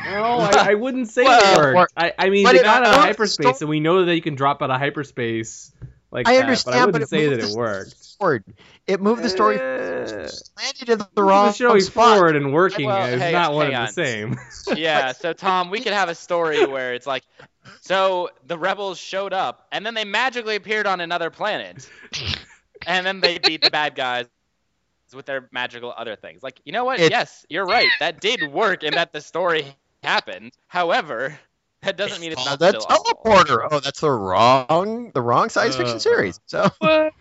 No, I, I wouldn't say <laughs> Well, it worked. I, I mean, but they it got out of worked. hyperspace, and we know that you can drop out of hyperspace like I that. understand, but I but wouldn't it say that it worked. Forward. It moved the story. Eh, landed in the the wrong story spot. forward and working Well, is hey, not one hang and on. the same. <laughs> yeah. <laughs> So Tom, we could have a story where it's like, so the rebels showed up, and then they magically appeared on another planet, and then they beat the bad guys with their magical other things. Like, you know what? It's- yes, you're right. That did work, and that the story happened. However, that doesn't mean it's Oh, not that's still awful. Oh, that's the wrong, the wrong science fiction Uh. series. So <laughs> What?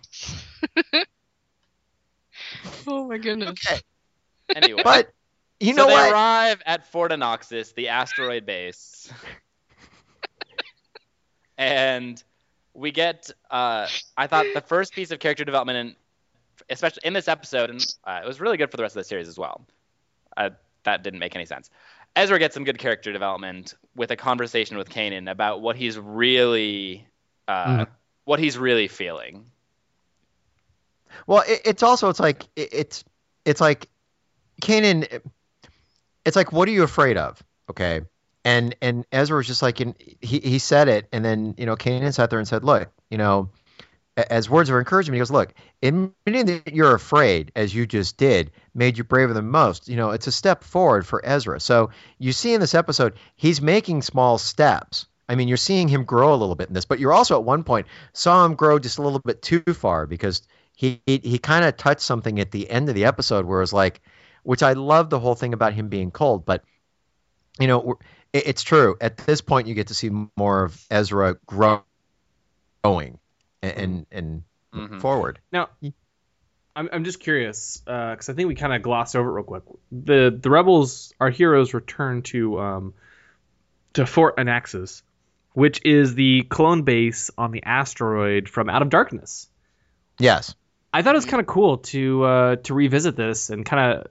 <laughs> oh my goodness. okay, Anyway, but you so know they what? arrive at Fort Anaxes, the asteroid base, <laughs> and we get. Uh, I thought the first piece of character development, in, especially in this episode, and uh, it was really good for the rest of the series as well. Uh, that didn't make any sense. Ezra gets some good character development with a conversation with Kanan about what he's really, uh, Mhm. what he's really feeling. Well, it, it's also it's like it, it's it's like Kanan. It's like what are you afraid of? Okay, and and Ezra was just like in, he he said it, and then you know Kanan sat there and said, look, you know, as words of encouragement, he goes, look, admitting that you're afraid, as you just did, made you braver than most. You know, it's a step forward for Ezra. So you see in this episode, he's making small steps. I mean, you're seeing him grow a little bit in this, but you're also at one point saw him grow just a little bit too far because he he, he kind of touched something at the end of the episode where it was like, which I love the whole thing about him being cold, but you know, it, it's true. At this point, you get to see more of Ezra grow, growing and and, and Mhm. forward. Now, I'm, I'm just curious because I think we kind of glossed over it real quick. The the rebels, our heroes, return to um, to Fort Anaxes, which is the clone base on the asteroid from Out of Darkness. Yes. I thought it was kind of cool to uh, to revisit this and kind of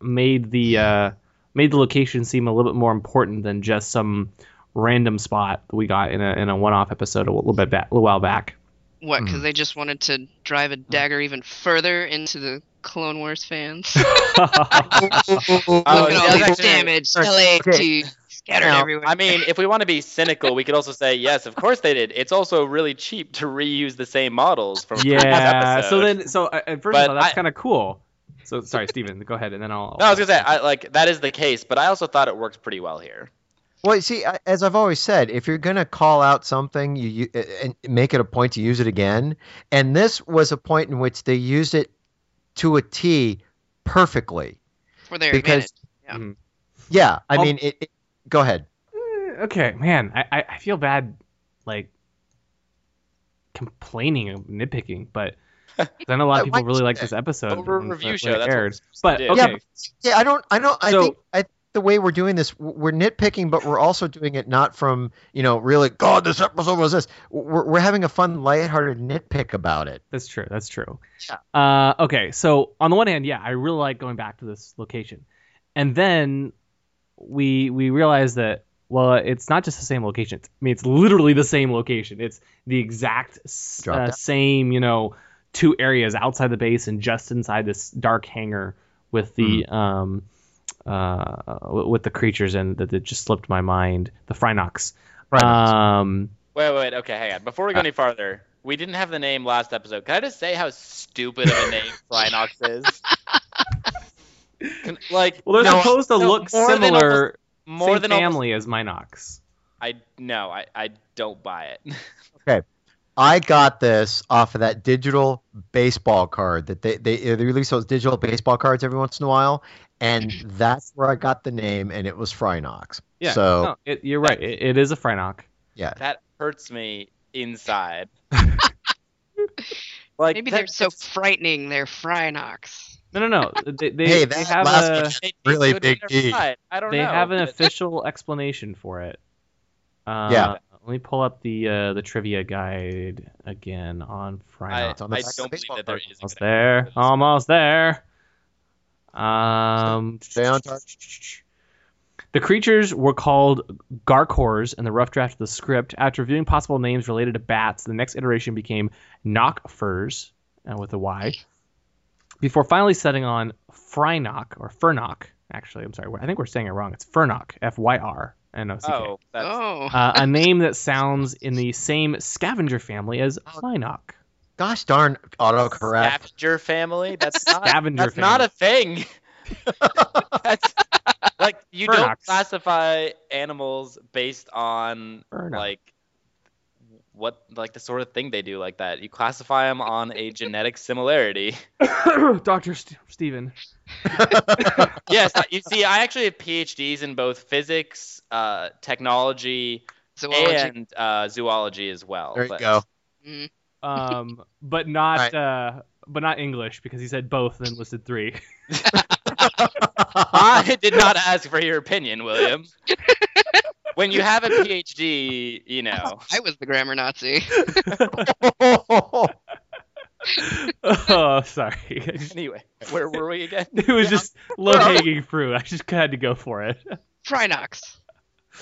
made the uh, made the location seem a little bit more important than just some random spot that we got in a in a one off episode a little bit back, a little while back. What? Hmm. Because they just wanted to drive a dagger even further into the Clone Wars fans. <laughs> <laughs> Oh, at all that's this actually- damage, Okay. LAT scattered Now, everywhere. I mean, if we want to be cynical, we could also say yes, of course they did. It's also really cheap to reuse the same models from previous yeah. So then, so uh, at first But I thought that's kind of cool. So sorry, Steven, go ahead, and then I'll. no, I was gonna say I, like that is the case, but I also thought it worked pretty well here. Well, you see, as I've always said, if you're gonna call out something, you, you and make it a point to use it again. And this was a point in which they used it to a T perfectly. For their Because- advantage. Yeah, I I'll- mean, it, it, go ahead. Eh, Okay, man, I, I, I feel bad, like complaining of nitpicking, but <laughs> I know a lot of people really like this episode. Over when- review show, that's aired. But okay, Yeah, but- Yeah, I don't, I don't, I So- think, I think the way we're doing this, we're nitpicking, but we're also doing it not from, you know, really, God, this episode was this. We're, we're having a fun, lighthearted nitpick about it. That's true. That's true. Yeah. Uh, okay, so on the one hand, yeah, I really like going back to this location, and then we we realize that well, it's not just the same location. I mean, it's literally the same location. It's the exact uh, same, you know, two areas outside the base and just inside this dark hangar with the Mm-hmm. um uh with the creatures and that, that just slipped my mind. The Phrynox. Right. Um. Wait, wait, okay, hang on. Before we go any farther, we didn't have the name last episode. Can I just say how stupid of a name <laughs> Phrynox is? Can, like, Well, they're no, supposed to no, look more than similar. almost- more same than almost- family as Mynocks. I no, I, I don't buy it. I got this off of that digital baseball card that they, they, they release those digital baseball cards every once in a while. And <clears throat> that's where I got the name, and it was Phrynox. Yeah. So, no, it, you're right. It, it is a Phrynox. yeah. that hurts me inside. <laughs> like Maybe they're so frightening. They're Phrynox. No, no, no. They, they, Hey, they have a really big would D. never try it. I don't know. they know. have an official explanation for it. Uh, Yeah. Let me pull up the uh, the trivia guide again on I, It's on the I back of the don't believe that there card. is. a Almost there. explanation for this. Almost there. Um, Stay on target. The creatures were called Garkors in the rough draft of the script. After reviewing possible names related to bats, the next iteration became Knockfurs, uh, with a Y, before finally setting on Phrynock, or Fyrnock, actually. I'm sorry. I think we're saying it wrong. It's Fyrnock, F Y R N O C K. Oh, that's Oh. Uh, a <laughs> name that sounds in the same scavenger family as Phrynock. Gosh darn autocorrect. scavenger family. That's not. Scavenger that's not a thing. <laughs> that's like you don't classify animals based on Fyrnocks. like what like the sort of thing they do like that. You classify them on a <laughs> genetic similarity. <coughs> Dr. St- Steven. <laughs> yes, <laughs> you see, I actually have PhDs in both physics, uh, technology, Zoology. and uh, zoology as well. There you but- go. Mm. Um, but not Right. uh, but not English because he said both and listed three. I did not ask for your opinion, William. When you have a PhD, you <laughs> know. I was the grammar Nazi. <laughs> oh, sorry. <laughs> Anyway, where were we again? it was just low hanging fruit. I just had to go for it. Phrynox.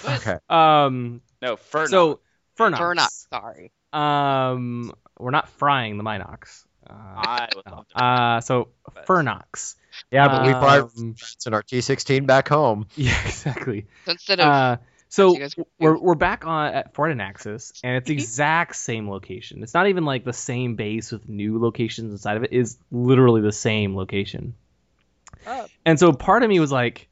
okay. Um, No, Fyrnocks. so Fyrnocks. Phrynox. Sorry. Um, we're not frying the Mynocks. Uh, I would no. love uh, so Fyrnocks. Yeah, but we bought Um, in our T16 back home. Yeah, exactly. So instead of Uh, so were we're back on at Fort Anaxes, and it's the exact same location. It's not even like the same base with new locations inside of it. Is literally the same location. Oh. And so part of me was like,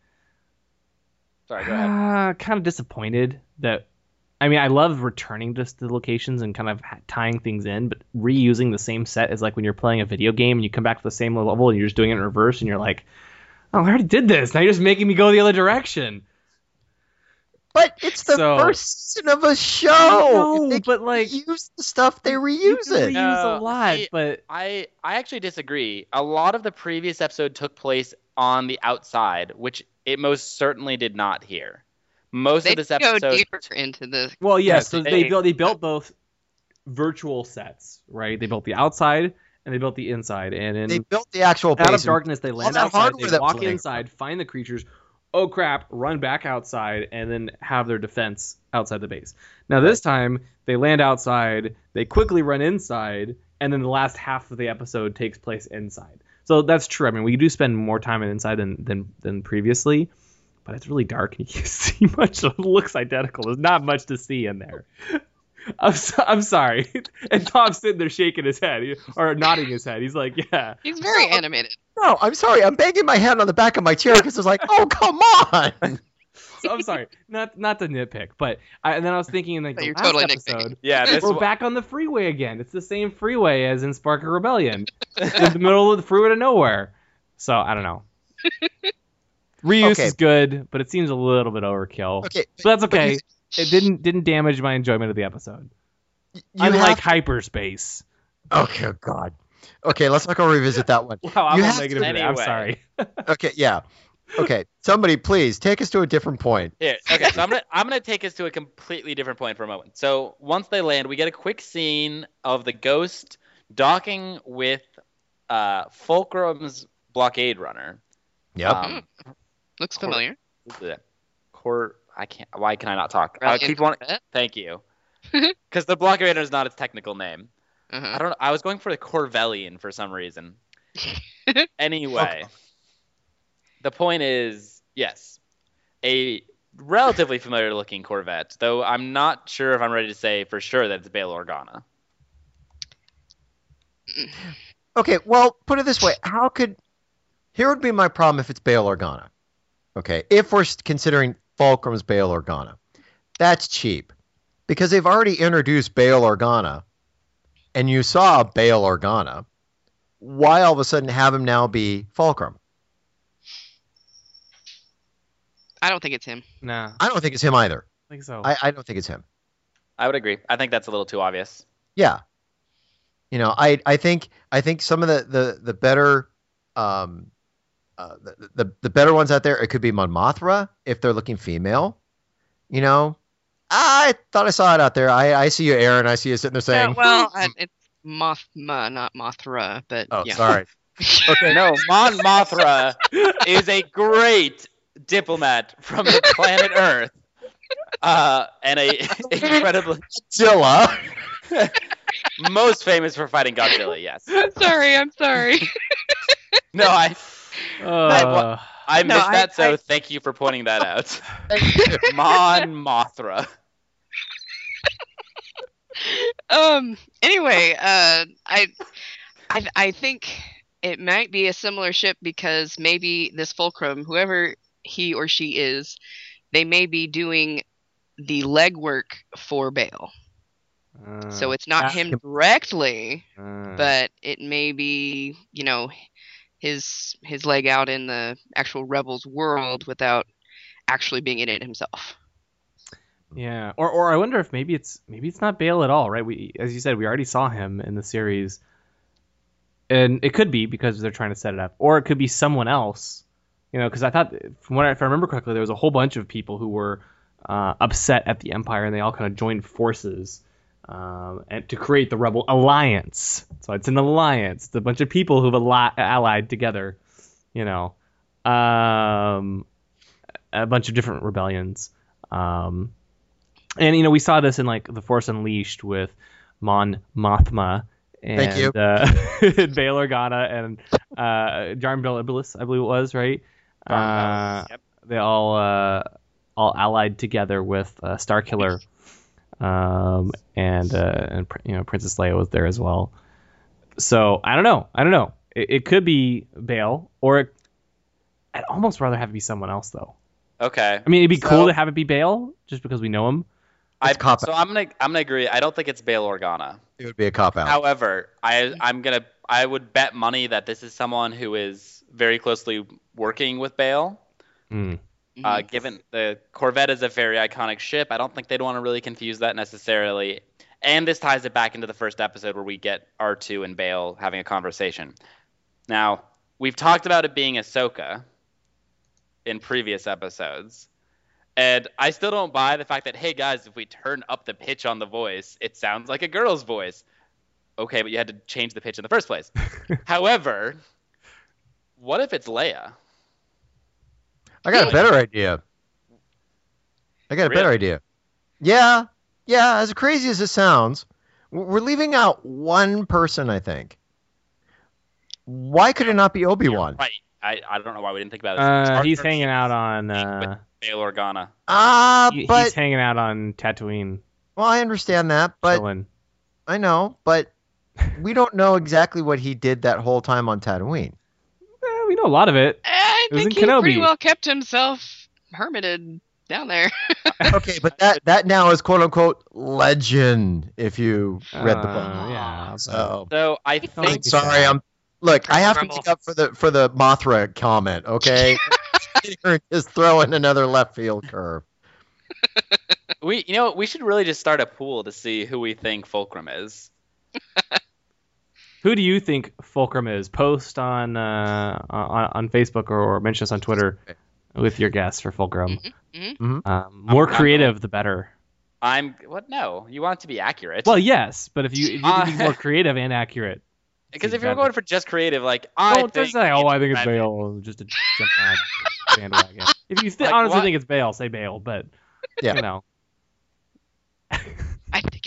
Sorry, go ahead. ah, kind of disappointed that. I mean, I love returning just to the locations and kind of tying things in, but reusing the same set is like when you're playing a video game and you come back to the same level and you're just doing it in reverse, and you're like, oh, I already did this. Now you're just making me go the other direction. But it's the So- first season of a show. No, they but like use the stuff they you reuse can it. reuse No, a lot, see, but I I actually disagree. A lot of the previous episode took place on the outside, which it most certainly did not here. Most they of this go episode, deeper into the well, yes, Yes, so they- they built they built both virtual sets, right? They built the outside and they built the inside, and in They built the actual out of darkness they land that outside, hardware they that walk inside, find the creatures. Oh crap! Run back outside and then have their defense outside the base. Now this time they land outside, they quickly run inside, and then the last half of the episode takes place inside. So that's true. I mean, we do spend more time inside than than, than previously, but it's really dark and <laughs> you can't see much. So it looks identical. There's not much to see in there. I'm, so, I'm sorry. <laughs> And Tom's sitting there shaking his head or nodding his head. He's like, "Yeah, He's very animated. No, I'm sorry. I'm banging my head on the back of my chair because it's like, oh, come on. <laughs> so I'm sorry, not not to nitpick, but I, and then I was thinking in like <laughs> the You're last totally episode, nitpicking. Yeah, this we're one- back on the freeway again. It's the same freeway as in Spark of Rebellion, in the middle of the freeway to nowhere. So I don't know. Reuse Okay. is good, but it seems a little bit overkill. Okay, but that's but okay. You- It didn't didn't damage my enjoyment of the episode. You Unlike have- hyperspace. okay, God. Okay, let's not go revisit that one. Wow, I'm You all have to- negative today. I'm sorry. <laughs> Okay, yeah. Okay, somebody please take us to a different point. Here, okay, so I'm gonna I'm gonna take us to a completely different point for a moment. So once they land, we get a quick scene of the ghost docking with uh, Fulcrum's blockade runner. Yep. Um, Looks Cor- familiar. the Cor, I can't. Why can I not talk? Uh, Brilliant keep on. Thank you. <laughs> Because the blockade runner is not its technical name. Uh-huh. I don't know. I was going for the Corvellian for some reason. <laughs> anyway, the point is, yes, a relatively familiar looking Corvette, though I'm not sure if I'm ready to say for sure that it's Bail Organa. <sighs> Okay, well, put it this way: How could here would be my problem if it's Bail Organa? Okay, if we're considering Fulcrum's Bail Organa, that's cheap because they've already introduced Bail Organa, and you saw Bail Organa. Why all of a sudden have him now be Fulcrum? I don't think it's him. No. I I don't think it's him either. I think so. I, I don't think it's him. I would agree. I think that's a little too obvious. Yeah. You know, I I think I think some of the the the better um uh, the, the the better ones out there it could be Mon Mothra if they're looking female. You know, I thought I saw it out there. I I see you, Aaron. I see you sitting there saying, Yeah, well, I, it's Mothma, not Mothra, but "Oh, yeah. sorry." <laughs> Okay, no, Mon Mothra is a great diplomat from the planet Earth, uh, and a <laughs> incredibly Zilla. <laughs> most famous for fighting Godzilla. Yes. sorry, I'm sorry. No, I Uh, I No, missed I- that, so I- thank you for pointing that out. <laughs> Mon Mothra. um. Anyway, uh, I, I, I think it might be a similar ship because maybe this Fulcrum, whoever he or she is, they may be doing the legwork for Bail. uh, So it's not him him- directly, uh, but it may be, you know, his his leg out in the actual Rebels world without actually being in it himself. Yeah, or or I wonder if maybe it's maybe it's not Bail at all, right? We, as you said, we already saw him in the series, and it could be because they're trying to set it up, or it could be someone else, you know? Because I thought, from what I, if I remember correctly, there was a whole bunch of people who were uh, upset at the Empire, and they all kind of joined forces um, and to create the Rebel Alliance. So it's an alliance. It's a bunch of people who've allied together, you know, um, a bunch of different rebellions. Um, and you know we saw this in like the Force Unleashed with Mon Mothma and Thank you. uh, <laughs> Bail Organa and uh, Iblis, I believe it was, right? Uh, Yep. They all uh, all allied together with uh, Starkiller, um, and uh, and you know Princess Leia was there as well. So I don't know. I don't know. It, it could be Bail, or it, I'd almost rather have it be someone else though. Okay. I mean, it'd be So- cool to have it be Bail just because we know him. I, It's cop so I'm gonna I'm gonna agree. I don't think it's Bail Organa. It would be a cop out. However, I I'm gonna I would bet money that this is someone who is very closely working with Bail. Mm. Uh, given the Corvette is a very iconic ship, I don't think they'd want to really confuse that necessarily. And this ties it back into the first episode where we get R2 and Bail having a conversation. Now, we've talked about it being Ahsoka in previous episodes. And I still don't buy the fact that, hey guys, if we turn up the pitch on the voice, it sounds like a girl's voice. Okay, but you had to change the pitch in the first place. <laughs> However, what if it's Leia? I got a better idea. I got a better idea. Yeah, yeah. As crazy as it sounds, we're leaving out one person. I think. Why could it not be Obi Wan? Right. I, I don't know why we didn't think about this. Uh, he's hanging out on. Uh, Bail Organa. Ah, he- but he's hanging out on Tatooine. well, I understand that, but chilling. I know, but we don't know exactly what he did that whole time on Tatooine. We know a lot of it. I It think in he pretty well kept himself hermited down there. <laughs> okay, but that that now is quote unquote legend if you read the book. Uh, yeah. So So I like think you sorry, I'm look. I have to Rebel. make up for the for the Mothra comment. Okay, <laughs> <laughs> You're just throwing another left field curve. we, you know, we should really just start a pool to see who we think Fulcrum is. Who do you think Fulcrum is? Post on uh, on, on Facebook or, or mention us on Twitter with your guess for Fulcrum. mhm. Mhm. Um, more I'm- I'm creative, the better. I'm what? No, you want it to be accurate. Well, yes, but if you, if you can be Uh, more <laughs> creative and accurate, because if you're going for just creative, like I don't think just say, "Oh, I think it's Bail," just to jump on bandwagon. If you th- <laughs> Like honestly what? think it's Bail, say Bail. But Yeah. you know, <laughs>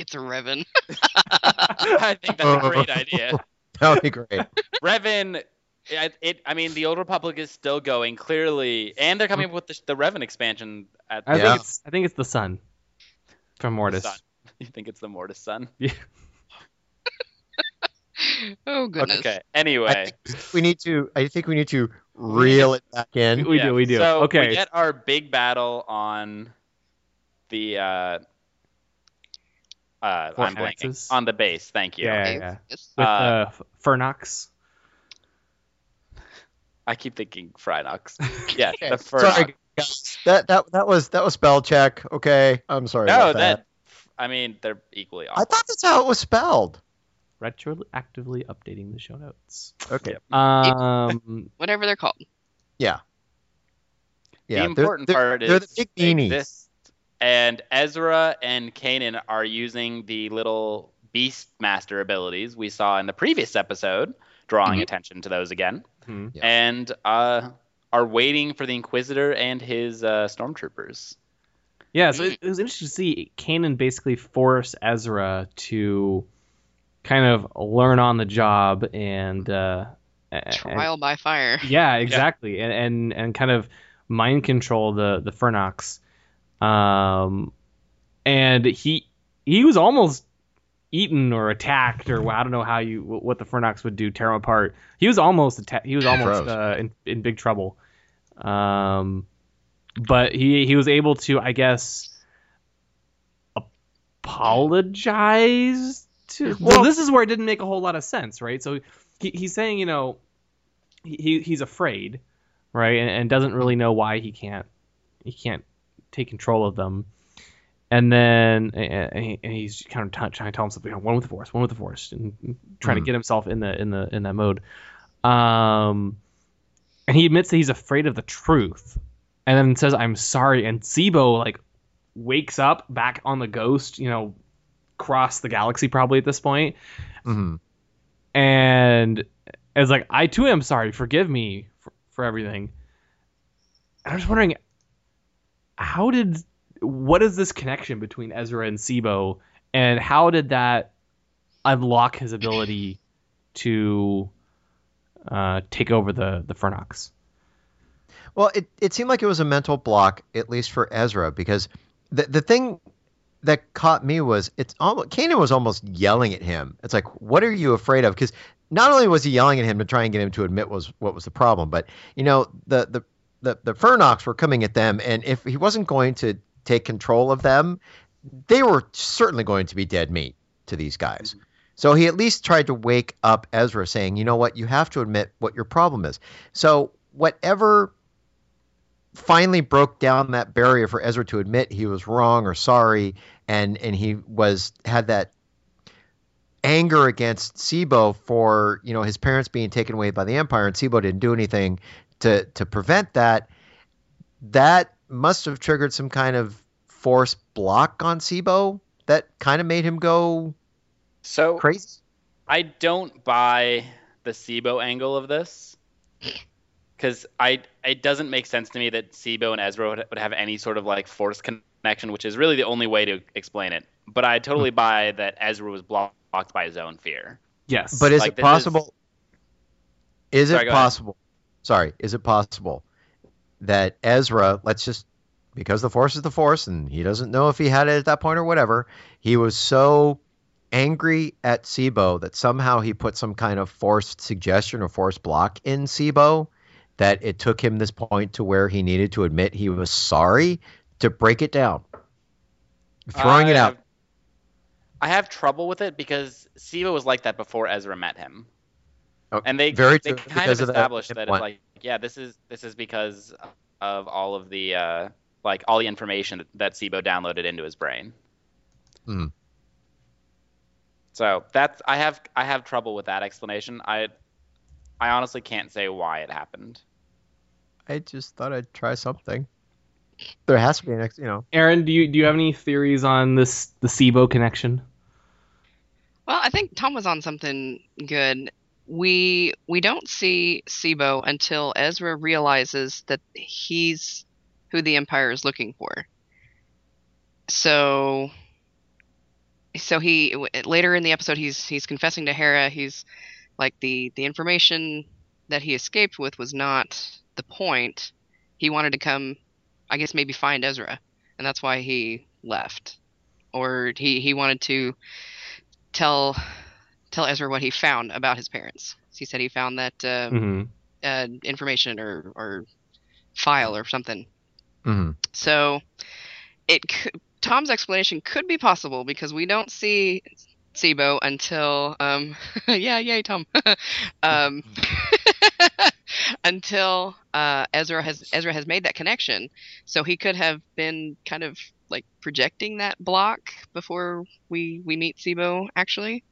I think it's Revan. <laughs> I think that's a great idea. <laughs> That would be great. Revan, it, it. I mean, the Old Republic is still going clearly, and they're coming up with the, the Revan expansion at I Yeah. think it's I think it's the Son from Mortis. Son. <laughs> You think it's the Mortis Son? Oh goodness. Okay. Anyway, we need to. I think we need to reel it back in. We yeah, do, we do. So okay, we get our big battle on the. Uh, uh, I'm blanking on the base. Thank you. Yeah. Okay. Yes. with uh, uh, Fyrnocks. I keep thinking Phrynox. <laughs> Yeah, Okay, the Phrynox. Sorry, guys. That that that was that was spell check. Okay, I'm sorry No, about that. that. I mean, they're equally I thought that's how it was spelled. Retroactively updating the show notes. Okay. Um, <laughs> Whatever they're called. Yeah. Yeah. the they're- important they're, part they're is the big beanies. exist, and Ezra and Kanan are using the little Beastmaster abilities we saw in the previous episode, drawing Mhm. attention to those again, hmm. Yeah. and uh, are waiting for the Inquisitor and his uh, stormtroopers. Yeah, so it, it was interesting to see Kanan basically force Ezra to kind of learn on the job and uh, a- and- Trial by fire. yeah, exactly, And, and and kind of mind control the the Fyrnocks, um, and he he was almost eaten or attacked or I don't know how you what the Fyrnocks would do tear him apart. He was almost atta- he was almost uh, in in big trouble, um, but he he was able to I guess apologize to. Well, this is where it didn't make a whole lot of sense, right? So he, he's saying, you know, he he's afraid, right, and, and doesn't really know why he can't he can't take control of them. And then and, he's kind of t- trying to tell himself, you know, one with the force, one with the force, and trying to Mhm. get himself in the in the in that mode. Um, and he admits that he's afraid of the truth, and then says, "I'm sorry." And Tseebo like wakes up back on the ghost, you know, across the galaxy probably at this point, Mhm. and is like, "I too am sorry. Forgive me for, for everything." And I'm just wondering, how did what is this connection between Ezra and Tseebo, and how did that unlock his ability to uh, take over the the Fyrnocks? Well, it, it seemed like it was a mental block, at least for Ezra, because the the thing that caught me was it's almost Kanan was almost yelling at him. It's like, what are you afraid of? Because not only was he yelling at him to try and get him to admit was what was the problem, but you know the the the, the Fyrnocks were coming at them, and if he wasn't going to take control of them, they were certainly going to be dead meat to these guys. Mm-hmm. So he at least tried to wake up Ezra, saying, "You know what? You have to admit what your problem is." So whatever finally broke down that barrier for Ezra to admit he was wrong or sorry, and and he was had that anger against Tseebo for you know his parents being taken away by the Empire, and Tseebo didn't do anything to to prevent that. That must have triggered some kind of force block on Tseebo that kind of made him go So crazy. I don't buy the Tseebo angle of this because I it doesn't make sense to me that Tseebo and Ezra would, would have any sort of like force connection, which is really the only way to explain it. But I totally hmm. buy that Ezra was blocked by his own fear. Yes, But is Like, it this is- possible? Is, Sorry, it go ahead. possible? Sorry, is it possible that Ezra, let's just because the Force is the Force, and he doesn't know if he had it at that point or whatever, he was so angry at Tseebo that somehow he put some kind of forced suggestion or forced block in Tseebo that it took him this point to where he needed to admit he was sorry to break it down, throwing I it out. I have trouble with it because Tseebo was like that before Ezra met him. Oh, and they very they true, kind because of of that established that it's like yeah this is this is because of all of the uh, like all the information that, that Tseebo downloaded into his brain. Mhm. So that's I have I have trouble with that explanation. I I honestly can't say why it happened. I just thought I'd try something. There has to be an, ex- you know. Aaron, do you do you have any theories on this the Tseebo connection? Well, I think Tom was on something good. We we don't see Tseebo until Ezra realizes that he's who the Empire is looking for. So so he later in the episode he's he's confessing to Hera he's like the the information that he escaped with was not the point. He wanted to come I guess maybe find Ezra and that's why he left. Or he he wanted to tell tell Ezra what he found about his parents. He said he found that uh, hmm uh, information or or file or something. Mhm. So it could, Tom's explanation could be possible because we don't see Tseebo until um <laughs> yeah yay Tom <laughs> um <laughs> until uh, Ezra has Ezra has made that connection. So he could have been kind of like projecting that block before we we meet Tseebo actually,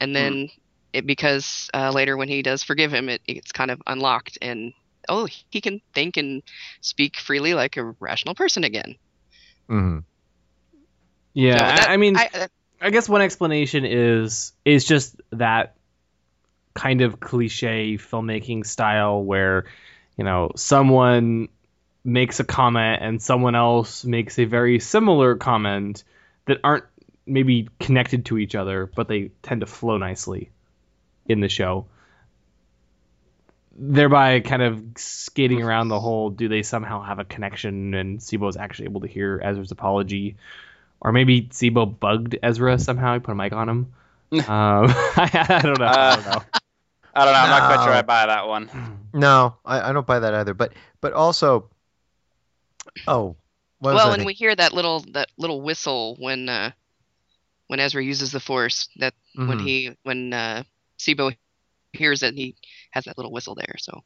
and then it because uh, later when he does forgive him, it it's kind of unlocked and oh he can think and speak freely like a rational person again. Mhm. Yeah, So I- I, mean, I, uh, I guess one explanation is is just that kind of cliche filmmaking style where you know someone makes a comment and someone else makes a very similar comment that aren't maybe connected to each other but they tend to flow nicely in the show thereby kind of skating around the whole do they somehow have a connection and Tseebo is actually able to hear Ezra's apology or maybe Tseebo bugged Ezra somehow. He put a mic on him. <laughs> um, I, <laughs> I don't know. I don't know. I don't know. I'm not quite sure I buy that one. No, I, I don't buy that either. But but also, oh, well, I and we hear that little that little whistle when uh, when Ezra uses the Force. That when Mhm. he when uh, Tseebo hears it, he has that little whistle there. So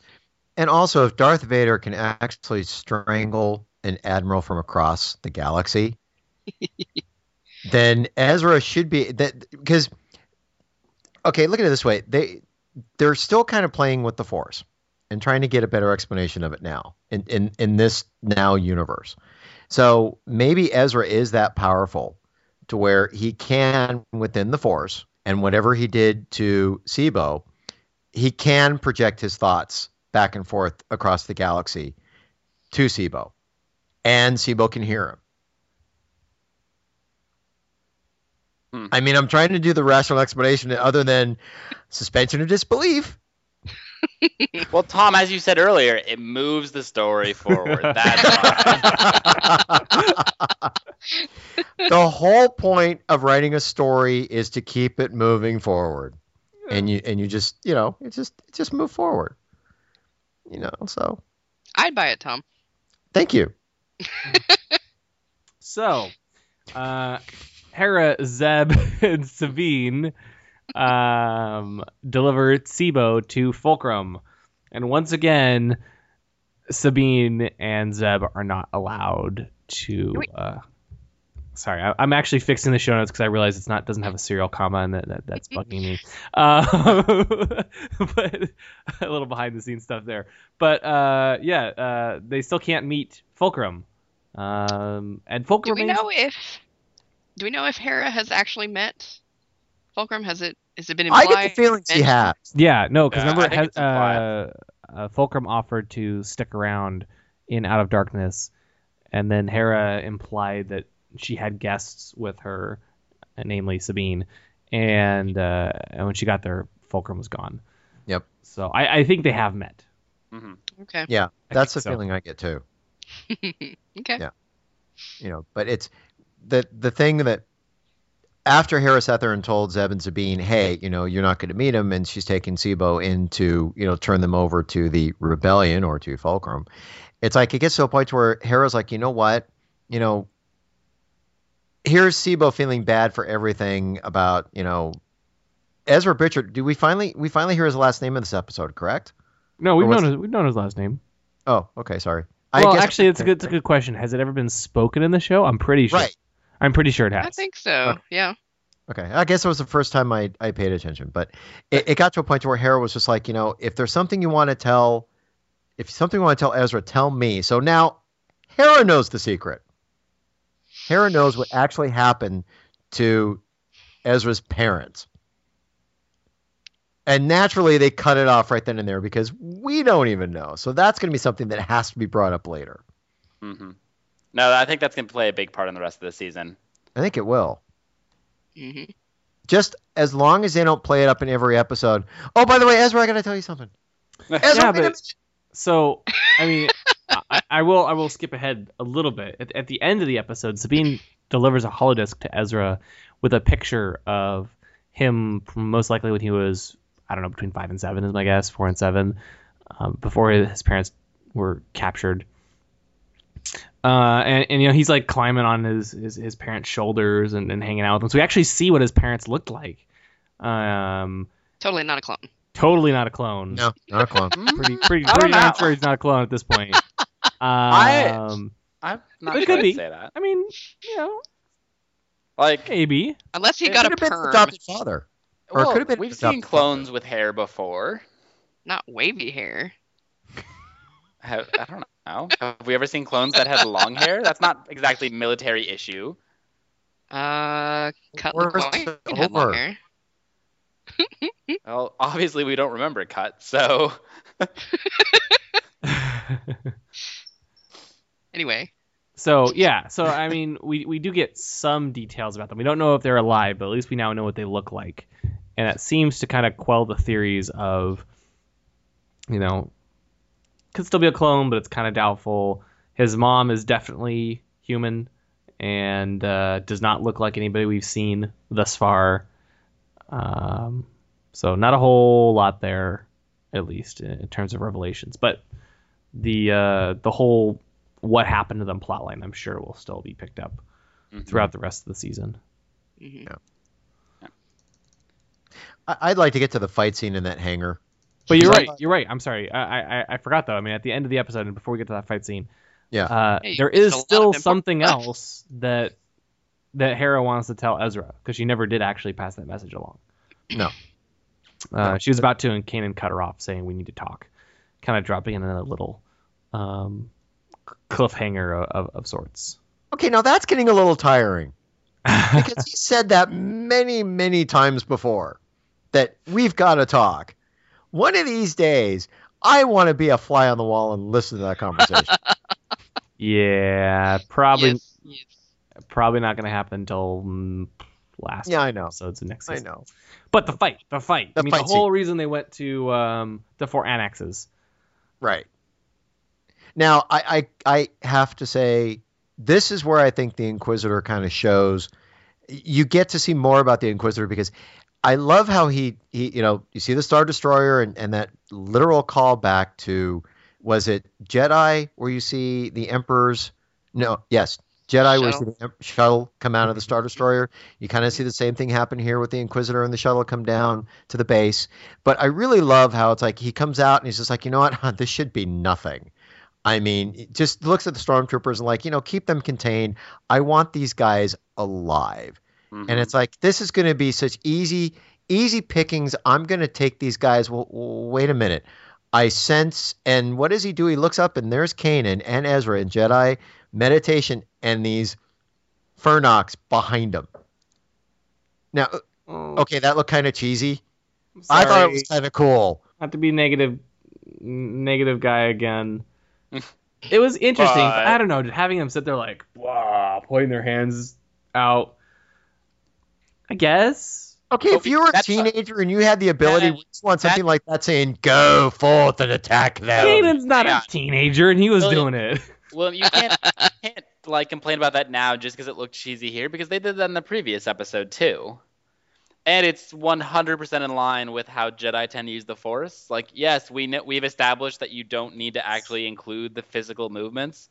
And also, if Darth Vader can actually strangle an admiral from across the galaxy, <laughs> then Ezra should be that because. Okay, look at it this way: they they're still kind of playing with the Force and trying to get a better explanation of it now in in in this now universe. So maybe Ezra is that powerful to where he can within the Force and whatever he did to Tseebo, he can project his thoughts back and forth across the galaxy to Tseebo, and Tseebo can hear him. Hmm. I mean, I'm trying to do the rational explanation other than suspension of disbelief. Well, Tom, as you said earlier, it moves the story forward. <laughs> That's why. the whole point of writing a story is to keep it moving forward, and you and you just you know it just it just move forward. You know, so I'd buy it, Tom. thank you. <laughs> So, uh, Hera, Zeb, <laughs> and Sabine um, deliver Tseebo to Fulcrum. And once again, Sabine and Zeb are not allowed to. Uh, sorry, I, I'm actually fixing the show notes because I realize it's not doesn't have a serial comma and that, that that's bugging me. Uh, <laughs> but a little behind the scenes stuff there. But uh, yeah, uh, they still can't meet Fulcrum. Um, and Do we know if do we know if Hera has actually met Fulcrum? Has it has it been implied? I implied? get the feeling he has. Yeah, no, because Yeah, remember, I think it it's has- uh, uh, Fulcrum offered to stick around in Out of Darkness, and then Hera implied that she had guests with her, uh, namely Sabine, and uh, and when she got there, Fulcrum was gone. Yep. So I, I think they have met. Mhm. Okay. Yeah, that's the so. feeling I get too. <laughs> Okay. Yeah. You know, but it's the the thing that after Harris and told Zeb and Sabine, hey, you know, you're not going to meet him, and she's taking Tseebo in to, you know, turn them over to the rebellion or to Fulcrum. It's like it gets to a point where Hera's like, you know what? you know, here's Tseebo feeling bad for everything about, you know, Ezra Bridger. Do we finally we finally hear his last name in this episode? Correct? No, we've known his, we've known his last name. Oh, okay, sorry. Well, guess- actually, it's a <laughs> good it's a good question. Has it ever been spoken in the show? I'm pretty sure. Right. I'm pretty sure it has. I think so. Yeah. Okay, I guess it was the first time I, I paid attention, but it, it got to a point where Hera was just like, you know, if there's something you want to tell, if something you want to tell Ezra, tell me. So now Hera knows the secret. Hera knows what actually happened to Ezra's parents. And naturally, they cut it off right then and there because we don't even know. So that's going to be something that has to be brought up later. hmm No, I think that's going to play a big part in the rest of the season. I think it will. hmm Just as long as they don't play it up in every episode. Oh, by the way, Ezra, I got to tell you something. <laughs> Ezra, Yeah, but- So, I mean, I, I will I will skip ahead a little bit. At, at the end of the episode, Sabine delivers a holodisc to Ezra with a picture of him most likely when he was I don't know between five and seven is my guess, four and seven, um, before his parents were captured. Uh, and, and you know he's like climbing on his his, his parents' shoulders and, and hanging out with them. So we actually see what his parents looked like. Um, Totally not a clone. totally not a clone. No, not a clone. <laughs> Pretty pretty I pretty darn sure he's not a clone at this point. <laughs> I- Um, I'm not It sure could be. say that. I mean, you know, Like, maybe. Unless he It got a Could have been his perm. adopted father. Or well, could have been we've seen adopted clones with hair before. Not wavy hair. Have, I don't know. Have we ever seen clones that had long hair? That's not exactly military issue. Uh, cut Where's LaCroix had long hair. <laughs> <laughs> Well, obviously we don't remember cut, so <laughs> Anyway, so yeah, so I mean, we we do get some details about them. We don't know if they're alive, but at least we now know what they look like, and that seems to kind of quell the theories of, you know, could still be a clone, but it's kind of doubtful. His mom is definitely human and uh, does not look like anybody we've seen thus far. Um, so not a whole lot there, at least in, in terms of revelations. But the uh, the whole what happened to them plotline, I'm sure, will still be picked up Mhm. throughout the rest of the season. hmm I- I'd like to get to the fight scene in that hangar. But you're right. You're right. I'm sorry. I, I I forgot though. I mean, at the end of the episode, and before we get to that fight scene, Yeah. uh, Hey, there's is a lot of still something else that that Hera wants to tell Ezra because she never did actually pass that message along. No. Uh, she was about to, and Kanan cut her off, saying, "We need to talk," kind of dropping in a little um, cliffhanger of, of, of sorts. Okay, now that's getting a little tiring <laughs> because he said that many, many times before that we've got to talk. One of these days, I want to be a fly on the wall and listen to that conversation. <laughs> yeah, probably Yes, yes. probably not going to happen until mm, last Yeah, I know. So it's the next I know. But the fight, the fight. The I mean, fight the whole reason they went to um, the Fort Anaxes. Right. Now, I, I I have to say, this is where I think the Inquisitor kind of shows. You get to see more about the Inquisitor because I love how he he you know you see the Star Destroyer and, and that literal callback to was it Jedi where you see the Emperor's no yes Jedi where you see the shuttle come out of the mm-hmm. Star Destroyer. You kind of see the same thing happen here with the Inquisitor and the shuttle come down to the base. But I really love how it's like he comes out and he's just like, you know what, <laughs> this should be nothing. I mean, just looks at the stormtroopers and like, you know, keep them contained. I want these guys alive. Mhm. And it's like this is going to be such easy, easy pickings. I'm going to take these guys. Well, well, wait a minute. I sense, and what does he do? He looks up, and there's Kanan and Ezra and Jedi meditation, and these Fyrnocks behind him. Now, okay, that looked kind of cheesy. I thought it was kind of cool. not to be negative, negative guy again. <laughs> It was interesting. but But- I don't know, having them sit there like, wow, pointing their hands out. I guess. Okay, if you were a that's a- teenager and you had the ability, That- would you want something like that saying, "Go forth and attack them"? Kanan's not Yeah. a teenager, and he was Well, doing it. <laughs> Well, you can't, you can't like complain about that now just because it looked cheesy here because they did that in the previous episode too. And it's 100% in line with how Jedi tend to use the Force. Like, yes, we know, we've established that you don't need to actually include the physical movements,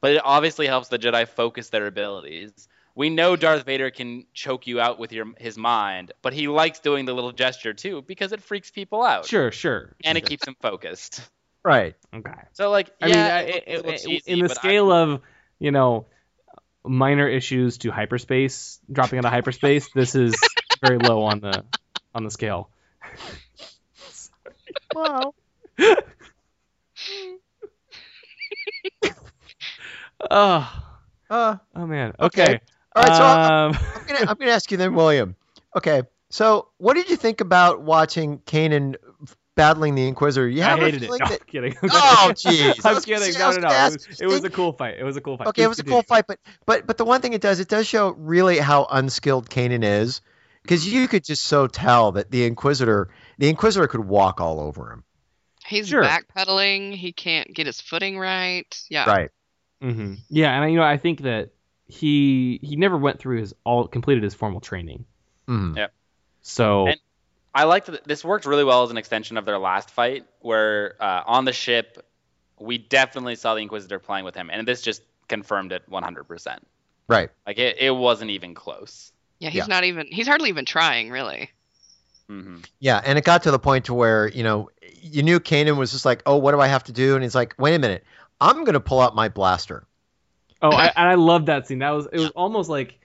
but it obviously helps the Jedi focus their abilities. We know Darth Vader can choke you out with your his mind, but he likes doing the little gesture too because it freaks people out. Sure, sure. And it keeps him focused. Right. Okay. So like, I yeah, mean, I- it- it- it's a little it- cheesy, in the but I- scale of you know minor issues to hyperspace, dropping out of hyperspace, this is very low on the on the scale. <laughs> Well, Oh, <laughs> uh, oh man. Okay. Okay. All right. So I'm, Um, I'm gonna I'm gonna ask you then, William. Okay. So what did you think about watching Kanan battling the Inquisitor? You I have a hated it. feeling No, that- I'm kidding. <laughs> Oh, jeez. I I'm was kidding. say- No, no, no. gonna It was, you, it was a cool fight. It was a cool fight. Okay, it Please was a cool fight, but but but the one thing it does, it does show really how unskilled Kanan is, because you could just so tell that the Inquisitor, the Inquisitor could walk all over him. He's Sure. backpedaling. He can't get his footing right. Yeah. Right. hmm Yeah, and you know, I think that he he never went through his all completed his formal training. mm-hmm So And- I liked that this worked really well as an extension of their last fight, where uh, on the ship we definitely saw the Inquisitor playing with him, and this just confirmed it 100%. Right. Like it, it wasn't even close. Yeah, he's Yeah. not even. He's hardly even trying, really. hmm Yeah, and it got to the point to where you know you knew Kanan was just like, oh, what do I have to do? And he's like, wait a minute, I'm gonna pull out my blaster. Oh, I, <laughs> and I love that scene. That was it was almost like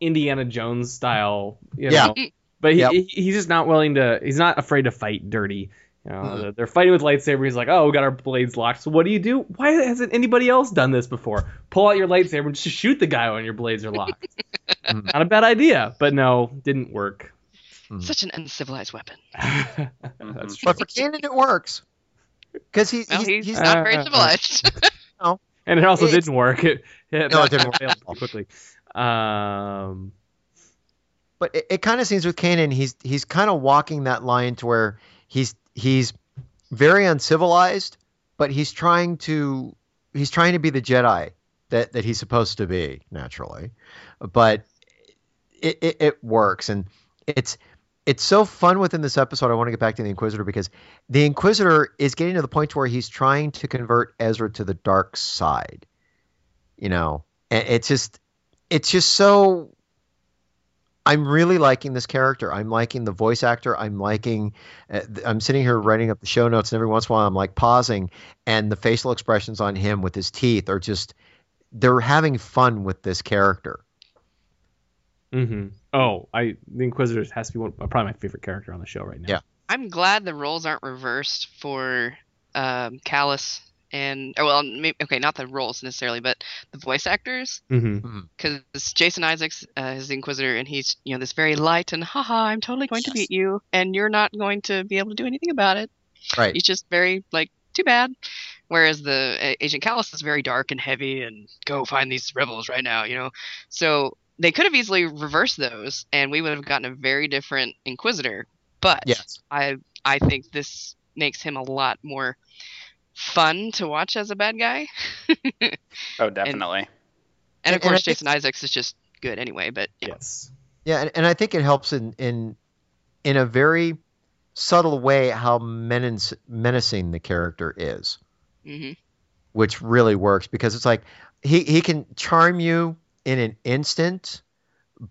Indiana Jones style. You Yeah. But he, Yep. he he's just not willing to. He's not afraid to fight dirty. You know, Mhm. they're- they're fighting with lightsaber. He's like, oh, we got our blades locked. So what do you do? Why hasn't anybody else done this before? Pull out your lightsaber and just shoot the guy when your blades are locked. <laughs> Mhm. not a bad idea, but no, didn't work. Such an uncivilized weapon. <laughs> That's true. But for Kanan, it works because he's, Well, he's, he's, he's not uh, very uh, civilized. And it also It's- didn't work. It, it, No, it didn't work failed quickly. Um, but it, it kind of seems with Kanan, he's he's kind of walking that line to where he's he's very uncivilized, but he's trying to he's trying to be the Jedi that that he's supposed to be naturally, but it it, it works and it's it's so fun within this episode. I want to get back to the Inquisitor because the Inquisitor is getting to the point where he's trying to convert Ezra to the dark side. You know, and it's just it's just so I'm really liking this character. I'm liking the voice actor. I'm liking. Uh, I'm sitting here writing up the show notes, and every once in a while, I'm like pausing, and the facial expressions on him with his teeth are just. They're having fun with this character. hmm Oh, I the Inquisitor has to be one, probably my favorite character on the show right now. Yeah. I'm glad the roles aren't reversed for um, Kallus and oh, well, maybe, okay, not the roles necessarily, but the voice actors. hmm Because Jason Isaacs uh, is the Inquisitor, and he's you know this very light and haha, I'm totally going to beat you, and you're not going to be able to do anything about it. Right. He's just very like too bad. Whereas the uh, Agent Kallus is very dark and heavy, and go find these rebels right now, you know. So they could have easily reversed those, and we would have gotten a very different Inquisitor. But Yes. I I think this makes him a lot more fun to watch as a bad guy. <laughs> Oh, definitely. And, And- of and I course, think- Jason Isaacs is just good anyway. But yeah. Yes. Yeah, and, and I think it helps in in in a very subtle way how menace, menacing the character is, hmm which really works because it's like he he can charm you in an instant,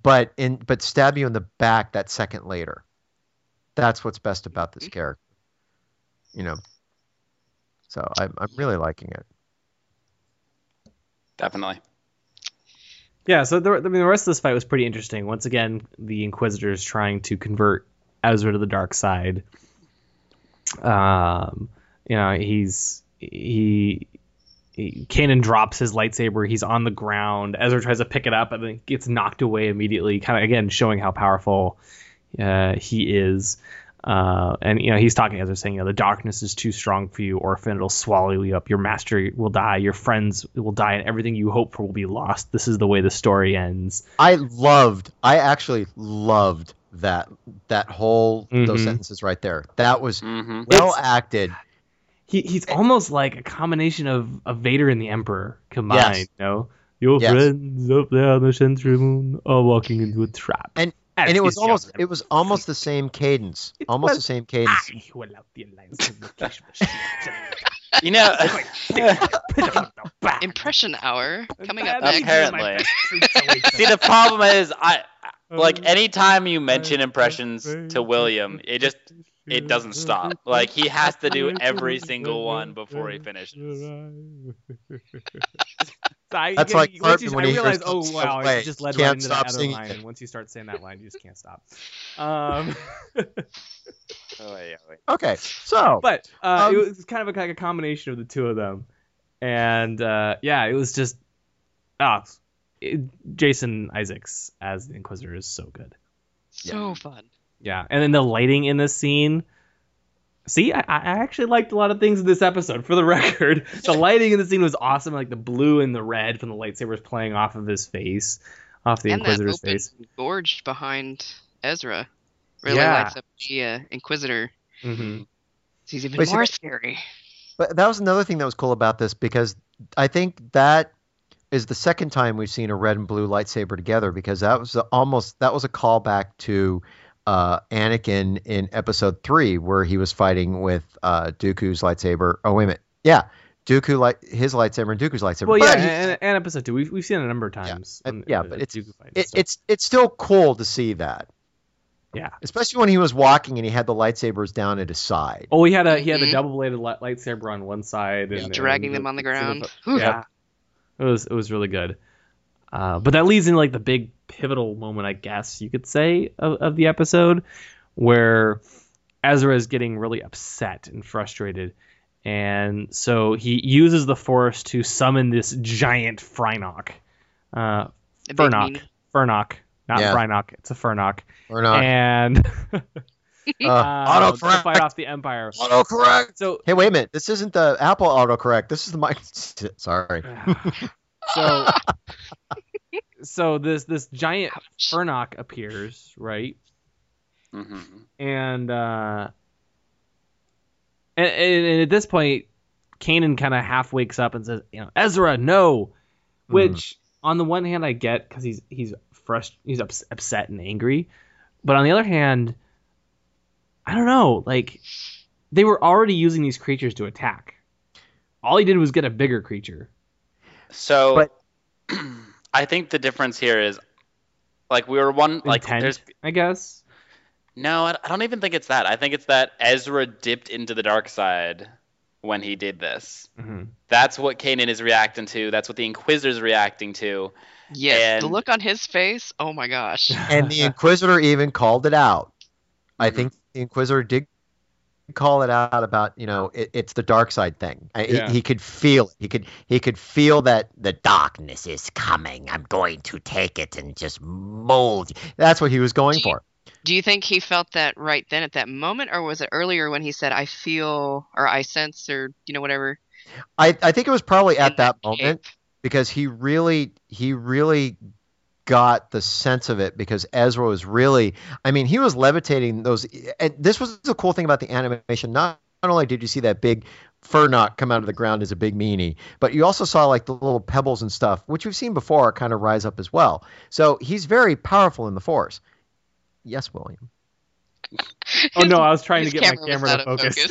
but in but stab you in the back that second later. That's what's best about this character, you know. So I'm I'm really liking it. Definitely. Yeah, so the, I mean, the rest of this fight was pretty interesting. Once again, the Inquisitors trying to convert Ezra to the dark side. Um, you know, he's he, he Kanan drops his lightsaber. He's on the ground. Ezra tries to pick it up, and then gets knocked away immediately. Kind of again showing how powerful uh, he is. Uh, and you know he's talking as they're saying, you know, the darkness is too strong for you, Orphan. It'll swallow you up. Your master will die. Your friends will die, and everything you hope for will be lost. This is the way the story ends. I loved. I actually loved that that whole those Mhm. sentences right there. That was hmm well It's- acted. He he's eh. almost like a combination of, of Vader and the Emperor combined. Yes. You know, your Yes. friends up there on the Sanctuary Moon are walking into a trap. And and it was almost it was almost the same cadence, It almost was- the same cadence. I will out the alliance of the machine. You know, <laughs> Impression hour coming up next. Apparently. See <laughs> see the problem is I <laughs> like anytime you mention impressions to William, it just it doesn't stop. Like he has to do every single one before he finishes. <laughs> I, That's like once you, when I he realized, oh wow, way, I just led can't right into that other singing line. And once you start saying that line, you just can't stop. Um, Oh, yeah, wait. <laughs> Okay, so but uh, Um, it was kind of a, like a combination of the two of them, and uh, yeah, it was just ah, it, Jason Isaacs as the Inquisitor is so good. So fun. Yeah, and then the lighting in this scene. See, I, I actually liked a lot of things in this episode. For the <laughs> record, the lighting in the scene was awesome. Like the blue and the red from the lightsabers playing off of his face, off the and that Inquisitor's open face. gorge behind Ezra really Yeah. lights up the uh, Inquisitor. hmm He's even Wait, more that- scary. But that was another thing that was cool about this because I think that is the second time we've seen a red and blue lightsaber together because that was almost that was a callback to uh, Anakin in Episode Three where he was fighting with uh, Dooku's lightsaber. Oh wait a minute, yeah, Dooku light his lightsaber and Dooku's lightsaber. Well, yeah, But he- and, and episode two, we've we've seen it a number of times. uh, on- yeah, uh, but it's- Dooku fights, it, so- it's it's still cool to see that, yeah. especially when he was walking and he had the lightsabers down at his side. Oh, he had a he had a Mhm. double bladed li- lightsaber on one side, and Dragging and them on the ground. Whew. yeah, it was it was really good. Uh, but that leads into like the big pivotal moment, I guess you could say, of, of the episode, where Ezra is getting really upset and frustrated, and so he uses the Force to summon this giant Frynok, uh, The big Fyrnock. Fyrnock, not Yeah. Frynok, it's a Fyrnock, Or and <laughs> uh, uh, <laughs> to autocorrect. fight off the Empire. Autocorrect. So Hey, wait a minute. This isn't the Apple autocorrect. This is the mic. <laughs> Sorry. <sighs> so so this this giant Fyrnock appears, right? hmm And uh and, and, and at this point Kanan kind of half wakes up and says, you know, Ezra, no. Which on the one hand I get cuz he's he's frust- he's ups- upset and angry, but on the other hand I don't know, like they were already using these creatures to attack. All he did was get a bigger creature. So, But- <clears throat> I think the difference here is, like, we were one like Intent, there's I guess. no, I I don't even think it's that. I think it's that Ezra dipped into the dark side when he did this. hmm That's what Kanan is reacting to. That's what the Inquisitor's reacting to. Yes, the look on his face. Oh my gosh. and the Inquisitor even called it out. I Mhm. think the Inquisitor did call it out about you know it, it's the dark side thing. I, Yeah. he, he could feel it. He could he could feel that the darkness is coming. I'm going to take it and just mold. That's what he was going Do you- for. Do you think he felt that right then at that moment, or was it earlier when he said, "I feel" or "I sense" or you know whatever? I I think it was probably at in that moment because he really he really got the sense of it because Ezra was really I mean he was levitating those and this was the cool thing about the animation. Not, only did you see that big Fyrnock come out of the ground as a big meanie but you also saw like the little pebbles and stuff which we've seen before kind of rise up as well. So he's very powerful in the force. Yes William Oh no, I was <laughs> trying to His get my camera to of focus. <laughs>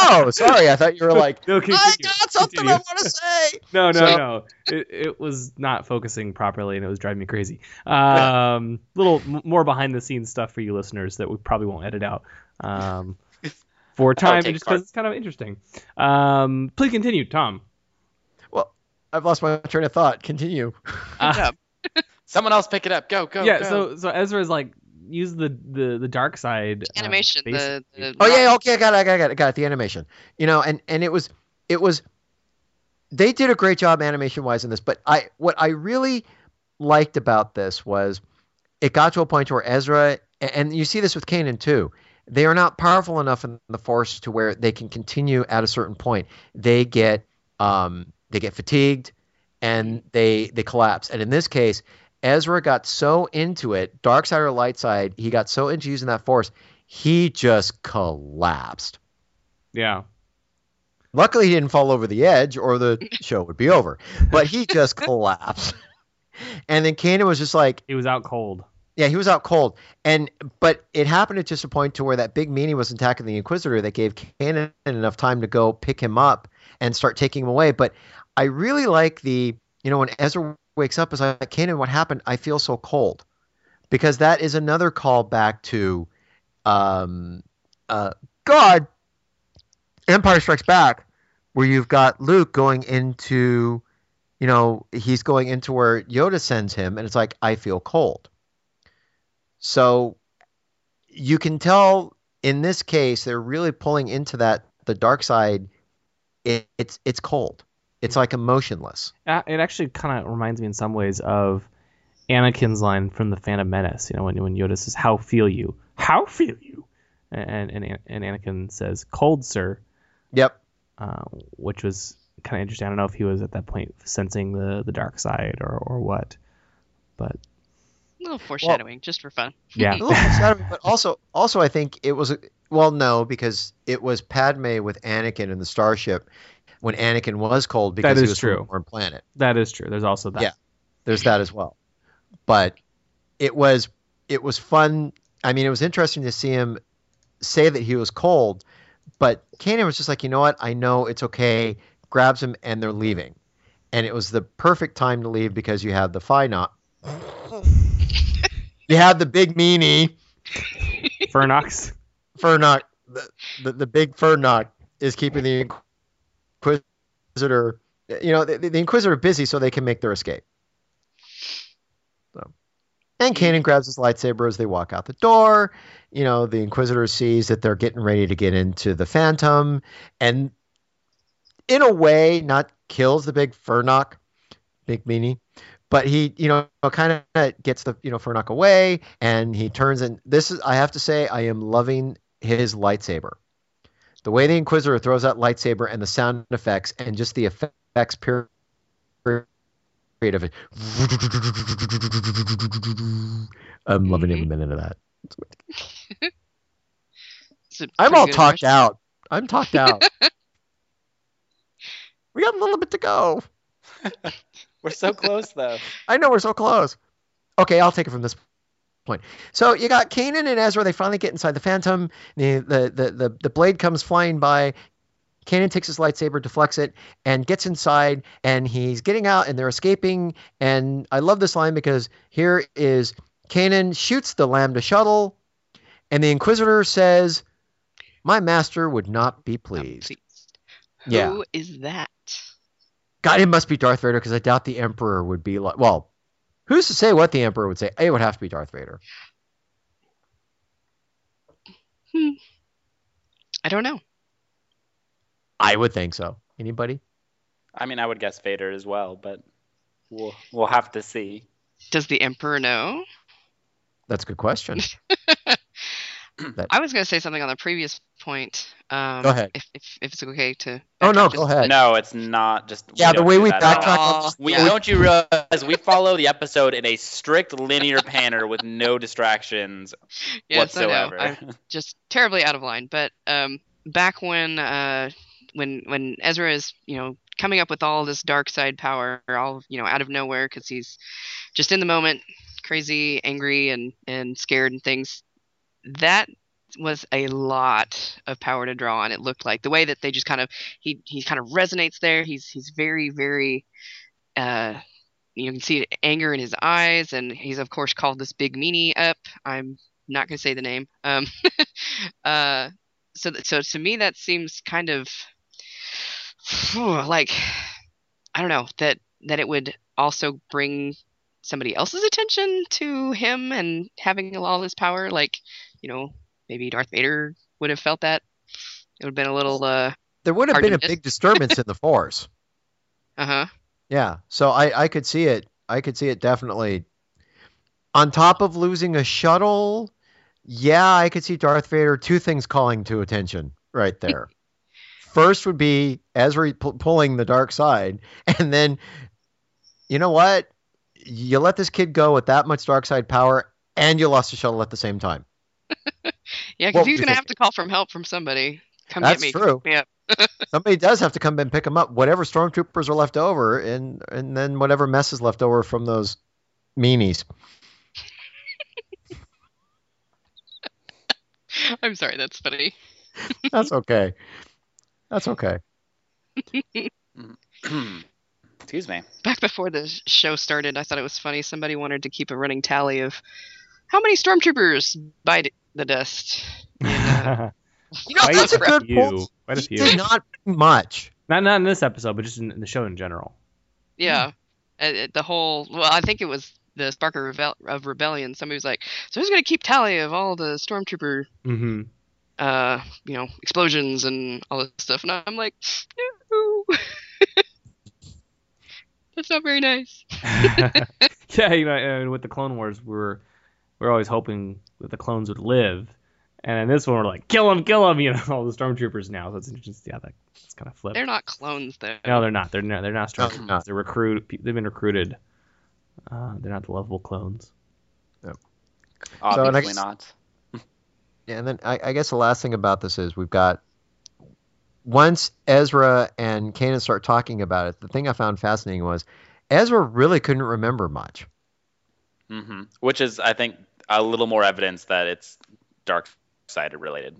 oh sorry I thought you were <laughs> like no, I got something continue. I want to say No, no, So- no. It, it was not focusing properly, and it was driving me crazy. Um, little m- more behind the scenes stuff for you listeners that we probably won't edit out. Um, for time, just because it's kind of interesting. Um, please continue, Tom. well I've lost my train of thought continue Uh. Someone else pick it up. Go, go, yeah, go. so so Ezra's like use the the the dark side uh, Animation, the, the Oh yeah, yeah, okay, I got it, I got it, I got it, got it. The animation, you know, and and it was, it was, they did a great job animation wise in this. But I, what I really liked about this was, it got to a point where Ezra, and you see this with Kanan too. They are not powerful enough in the Force to where they can continue at a certain point. They get, um, they get fatigued, and they they collapse. And in this case, Ezra got so into it, dark side or light side, he got so into using that force, he just collapsed. yeah. Luckily, he didn't fall over the edge, or the <laughs> show would be over. But he just <laughs> collapsed. And then Kanan was just like, He was out cold. Yeah, he was out cold, and but it happened at just a point to where that big meanie was attacking the Inquisitor that gave Kanan enough time to go pick him up and start taking him away. But I really like the you know when Ezra wakes up is like Kanan, what happened? I feel so cold because that is another call back to um uh God Empire Strikes Back where you've got Luke going into you know he's going into where Yoda sends him and it's like I feel cold. So you can tell in this case they're really pulling into that the dark side it, it's it's cold. It's like emotionless. It actually kind of reminds me in some ways of Anakin's line from the Phantom Menace. You know, when when Yoda says, "How feel you? How feel you?" and and and Anakin says, "Cold, sir," Yep. uh, which was kind of interesting. I don't know if he was at that point sensing the the dark side or or what, but A little foreshadowing, just for fun. <laughs> yeah, a little foreshadowing, but also also I think it was a- well no because it was Padme with Anakin in the starship when Anakin was cold because That he is was from a true. foreign planet. that is true. There's also that. Yeah. There's that as well. But it was it was fun. I mean, it was interesting to see him say that he was cold, but Kanan was just like, you know what? I know it's okay. Grabs him and they're leaving, and it was the perfect time to leave because you have the Phi knot. you have the big meanie. Fyrnocks. Fyrnock, the, the, the big Fyrnock is keeping the Inquisitor, you know, the, the Inquisitor busy so they can make their escape. So, and Kanan grabs his lightsaber as they walk out the door. You know, the Inquisitor sees that they're getting ready to get into the Phantom, and in a way, not kills the big Fyrnock, big meanie, but he, you know, kind of gets the, you know, Fyrnock away, and he turns and this is, I have to say, I am loving his lightsaber. The way the Inquisitor throws that lightsaber and the sound effects and just the effects period of it. I'm loving every minute of that. It's <laughs> a I'm all talked impression. out. I'm talked out. <laughs> we got a little bit to go. <laughs> We're so close though. I know we're so close. Okay, I'll take it from this point. So you got Kanan and Ezra. They finally get inside the Phantom. The the the the, the blade comes flying by. Kanan takes his lightsaber, deflects it, and gets inside. And he's getting out, and they're escaping. And I love this line because here is Kanan shoots the Lambda shuttle, and the Inquisitor says, "My master would not be pleased." pleased. Yeah. Who is that? God, it must be Darth Vader because I doubt the Emperor would be like. Well, who's to say what the Emperor would say? It would have to be Darth Vader. Hmm. I don't know. I would think so. Anybody? I mean, I would guess Vader as well, but we'll we'll have to see. Does the Emperor know? That's a good question. <laughs> <clears throat> That- I was going to say something on the previous point. Um, Go ahead. If, if, if it's okay to. Oh no, backtrack go ahead. No, it's not just. Yeah, the way do we that at backtrack all. We Yeah. don't you realize we follow the episode in a strict linear panner with no distractions <laughs> Yes, I know. whatsoever. I'm just terribly out of line. But um, back when uh, when when Ezra is you know coming up with all this dark side power, all you know out of nowhere because he's just in the moment, crazy, angry, and and scared and things. That was a lot of power to draw on. It looked like the way that they just kind of he he kind of resonates there. He's he's very very. Uh, you can see anger in his eyes, and he's of course called this big meanie up. I'm not going to say the name. Um, <laughs> uh, so so to me that seems kind of like I don't know that that it would also bring somebody else's attention to him and having all this power. Like you know maybe Darth Vader would have felt that. It would have been a little uh There would have been a miss. big disturbance in the <laughs> Force. uh huh. Yeah, so I I could see it. I could see it definitely. On top of losing a shuttle, yeah, I could see Darth Vader. Two things calling to attention right <laughs> there. First would be Ezra pu- pulling the dark side, and then, you know what? You let this kid go with that much dark side power, and you lost a shuttle at the same time. <laughs> Yeah, What because would he's gonna have to call from help from somebody. Come That's get me. true. Yeah. <laughs> Somebody does have to come and pick him up, whatever stormtroopers are left over, and and then whatever mess is left over from those meanies. <laughs> I'm sorry, that's funny. That's okay. That's okay. <clears throat> Excuse me. Back before the show started, I thought it was funny. Somebody wanted to keep a running tally of how many stormtroopers bite the dust. Quite <laughs> You know, a that's a good few. point. Quite a few. did not much. Not not in this episode, but just in, in the show in general. Yeah. Uh, uh, the whole, well, I think it was the Spark of, Rebel- of Rebellion. Somebody was like, so who's going to keep tally of all the stormtrooper, Mm-hmm. uh, you know, explosions and all this stuff? And I'm like, no. <laughs> That's not very nice. <laughs> yeah, you know, and with the Clone Wars, we're we're always hoping that the clones would live, and in this one, we're like, kill them, kill them, you know, <laughs> all the stormtroopers now. So it's interesting. to see how that it's kind of flipped. They're not clones, though. No, they're not. They're not. They're not No, they're stormtroopers. not. they're recruit. They've been recruited. Uh, they're not the lovable clones. Yep. Obviously next- not. <laughs> Yeah, and then I, I guess the last thing about this is we've got once Ezra and Kanan start talking about it. The thing I found fascinating was Ezra really couldn't remember much. Mm-hmm. Which is, I think, a little more evidence that it's dark side related.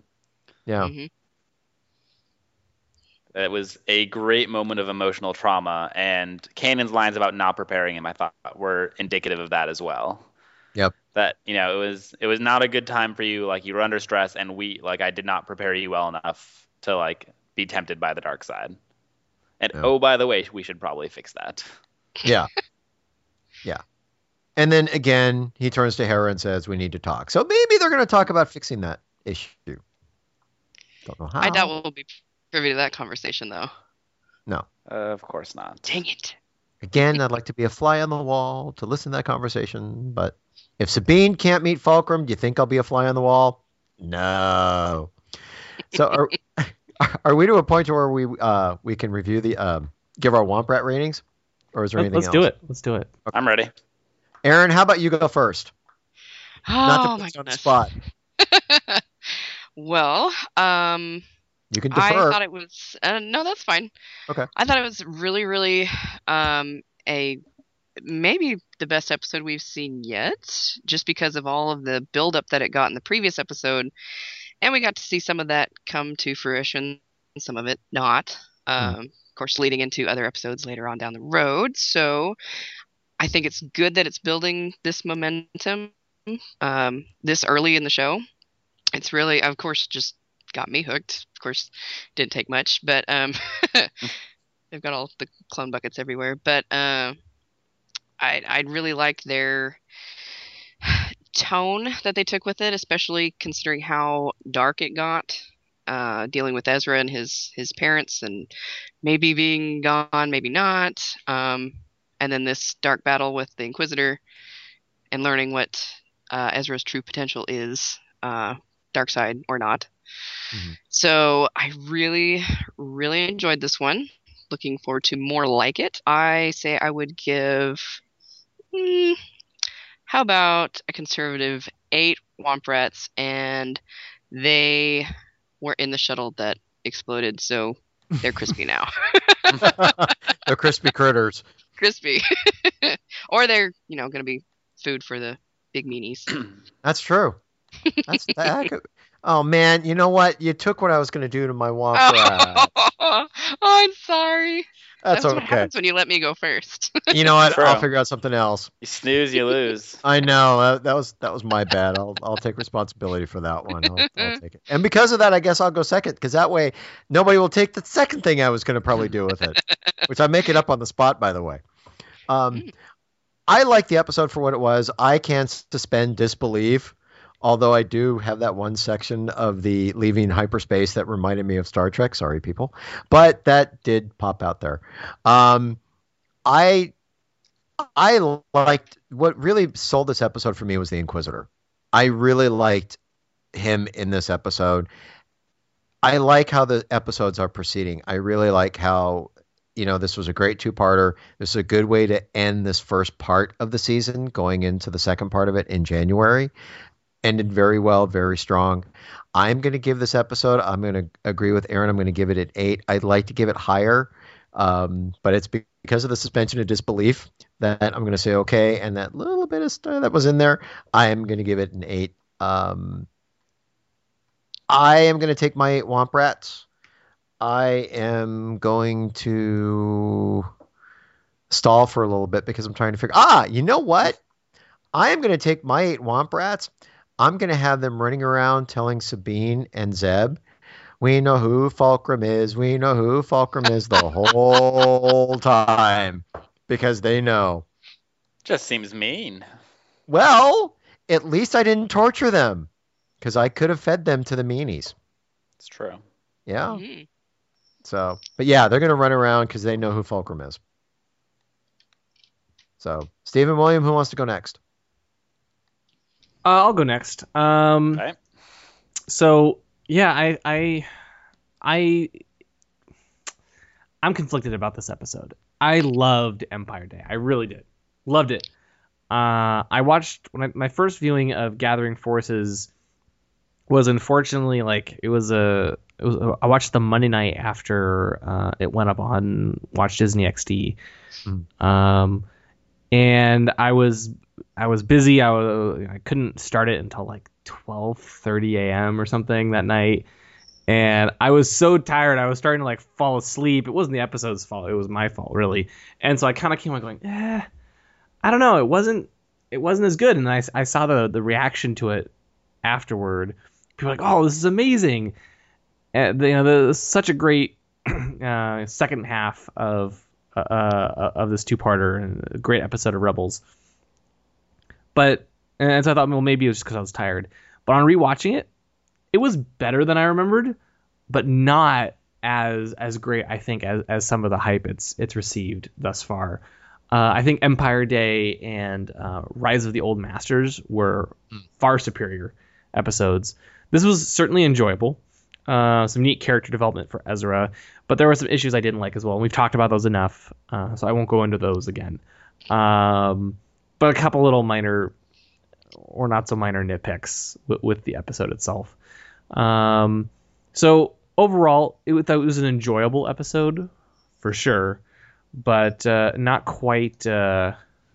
Yeah, Mhm. It was a great moment of emotional trauma, and Kanan's lines about not preparing him, I thought, were indicative of that as well. Yep. That you know, it was it was not a good time for you. Like you were under stress, and we like I did not prepare you well enough to like be tempted by the dark side. And Yeah. oh, by the way, we should probably fix that. yeah, <laughs> yeah. And then again, he turns to Hera and says, "We need to talk." So maybe they're going to talk about fixing that issue. Don't know how. I doubt we'll be privy to that conversation, though. Uh, of course not. Dang it. Again, I'd like to be a fly on the wall to listen to that conversation. But if Sabine can't meet Fulcrum, do you think I'll be a fly on the wall? No. So are, <laughs> are we to a point where we uh, we can review the um, give our Womp Rat ratings, or is there anything? Else? Let's else? do it. Let's do it. I'm ready. Aaron, how about you go first? Not Oh, put my on the goodness. spot. <laughs> well, um, You can defer. I thought it was uh, no, that's fine. Okay. I thought it was really, really um, a maybe the best episode we've seen yet, just because of all of the buildup that it got in the previous episode, and we got to see some of that come to fruition, some of it not. Um, Of course, leading into other episodes later on down the road. So, I think it's good that it's building this momentum um, this early in the show. It's really, of course, just got me hooked. Of course, didn't take much, but um, <laughs> they've got all the clone buckets everywhere. But uh, I I really like their <sighs> tone that they took with it, especially considering how dark it got. Uh, dealing with Ezra and his his parents, and maybe being gone, maybe not. Um, and then this dark battle with the Inquisitor, and learning what uh, Ezra's true potential is, uh, dark side or not. Mhm. So I really, really enjoyed this one. Looking forward to more like it. I say I would give. hmm, how about a conservative eight Womp Rats, and they were in the shuttle that exploded, so they're <laughs> crispy now. <laughs> <laughs> They're crispy critters. Crispy, <laughs> or they're you know going to be food for the big meanies. <clears throat> That's true. That's that could- Oh man, you know what? You took what I was going to do to my Rat. <laughs> oh, I'm sorry. That's what okay. happens when you let me go first. <laughs> You know what? True. I'll figure out something else. You snooze, you lose. <laughs> I know that, that was that was my bad. I'll I'll take responsibility for that one. I'll, I'll <laughs> take it. And because of that, I guess I'll go second because that way nobody will take the second thing I was going to probably do with it, which I make it up on the spot, by the way. Um, I like the episode for what it was. I can't suspend disbelief, although I do have that one section of the leaving hyperspace that reminded me of Star Trek. Sorry, people, but that did pop out there. Um, I I liked what really sold this episode for me was the Inquisitor. I really liked him in this episode. I like how the episodes are proceeding. I really like how you know this was a great two-parter. This is a good way to end this first part of the season, going into the second part of it in January. Ended very well, very strong. I'm going to give this episode. I'm going to agree with Aaron. I'm going to give it an eight. I'd like to give it higher, um, but it's because of the suspension of disbelief that I'm going to say okay, and that little bit of stuff that was in there, I am going to give it an eight. Um, I am going to take my eight Womp Rats. I am going to stall for a little bit because I'm trying to figure. Ah, you know what? I am going to take my eight Womp Rats. I'm going to have them running around telling Sabine and Zeb, "We know who Fulcrum is. We know who Fulcrum is." The <laughs> whole time because they know. Just seems mean. Well, at least I didn't torture them because I could have fed them to the meanies. It's true. Yeah. Mhm. So, but yeah, they're going to run around because they know who Fulcrum is. So, Stephen William, who wants to go next? Uh, I'll go next. Um, Okay. So yeah, I I I I'm conflicted about this episode. I loved Empire Day. I really did. Loved it. Uh, I watched when I, my first viewing of Gathering Forces was unfortunately like it was a it was a, I watched the Monday night after uh, it went up on Watch Disney XD. Um, and I was I was busy. I was I couldn't start it until like 12:30 a.m. or something that night. And I was so tired. I was starting to like fall asleep. It wasn't the episode's fault. It was my fault, really. And so I kind of came on going, eh, I don't know. It wasn't it wasn't as good. And I, I saw the the reaction to it afterward. People were like, oh, this is amazing. And you know, the, such a great <clears throat> uh, second half of uh, uh, of this two-parter and a great episode of Rebels. But and so I thought, well, maybe it was just because I was tired. But on rewatching it, it was better than I remembered, but not as as great, I think, as, as some of the hype it's it's received thus far. Uh, I think Empire Day and uh, Rise of the Old Masters were far superior episodes. This was certainly enjoyable. Uh, some neat character development for Ezra, but there were some issues I didn't like as well. And we've talked about those enough, uh, so I won't go into those again. Um, but a couple little minor or not so minor nitpicks with, with the episode itself. Um, so overall, it, was- it was an enjoyable episode for sure, but uh, not quite uh,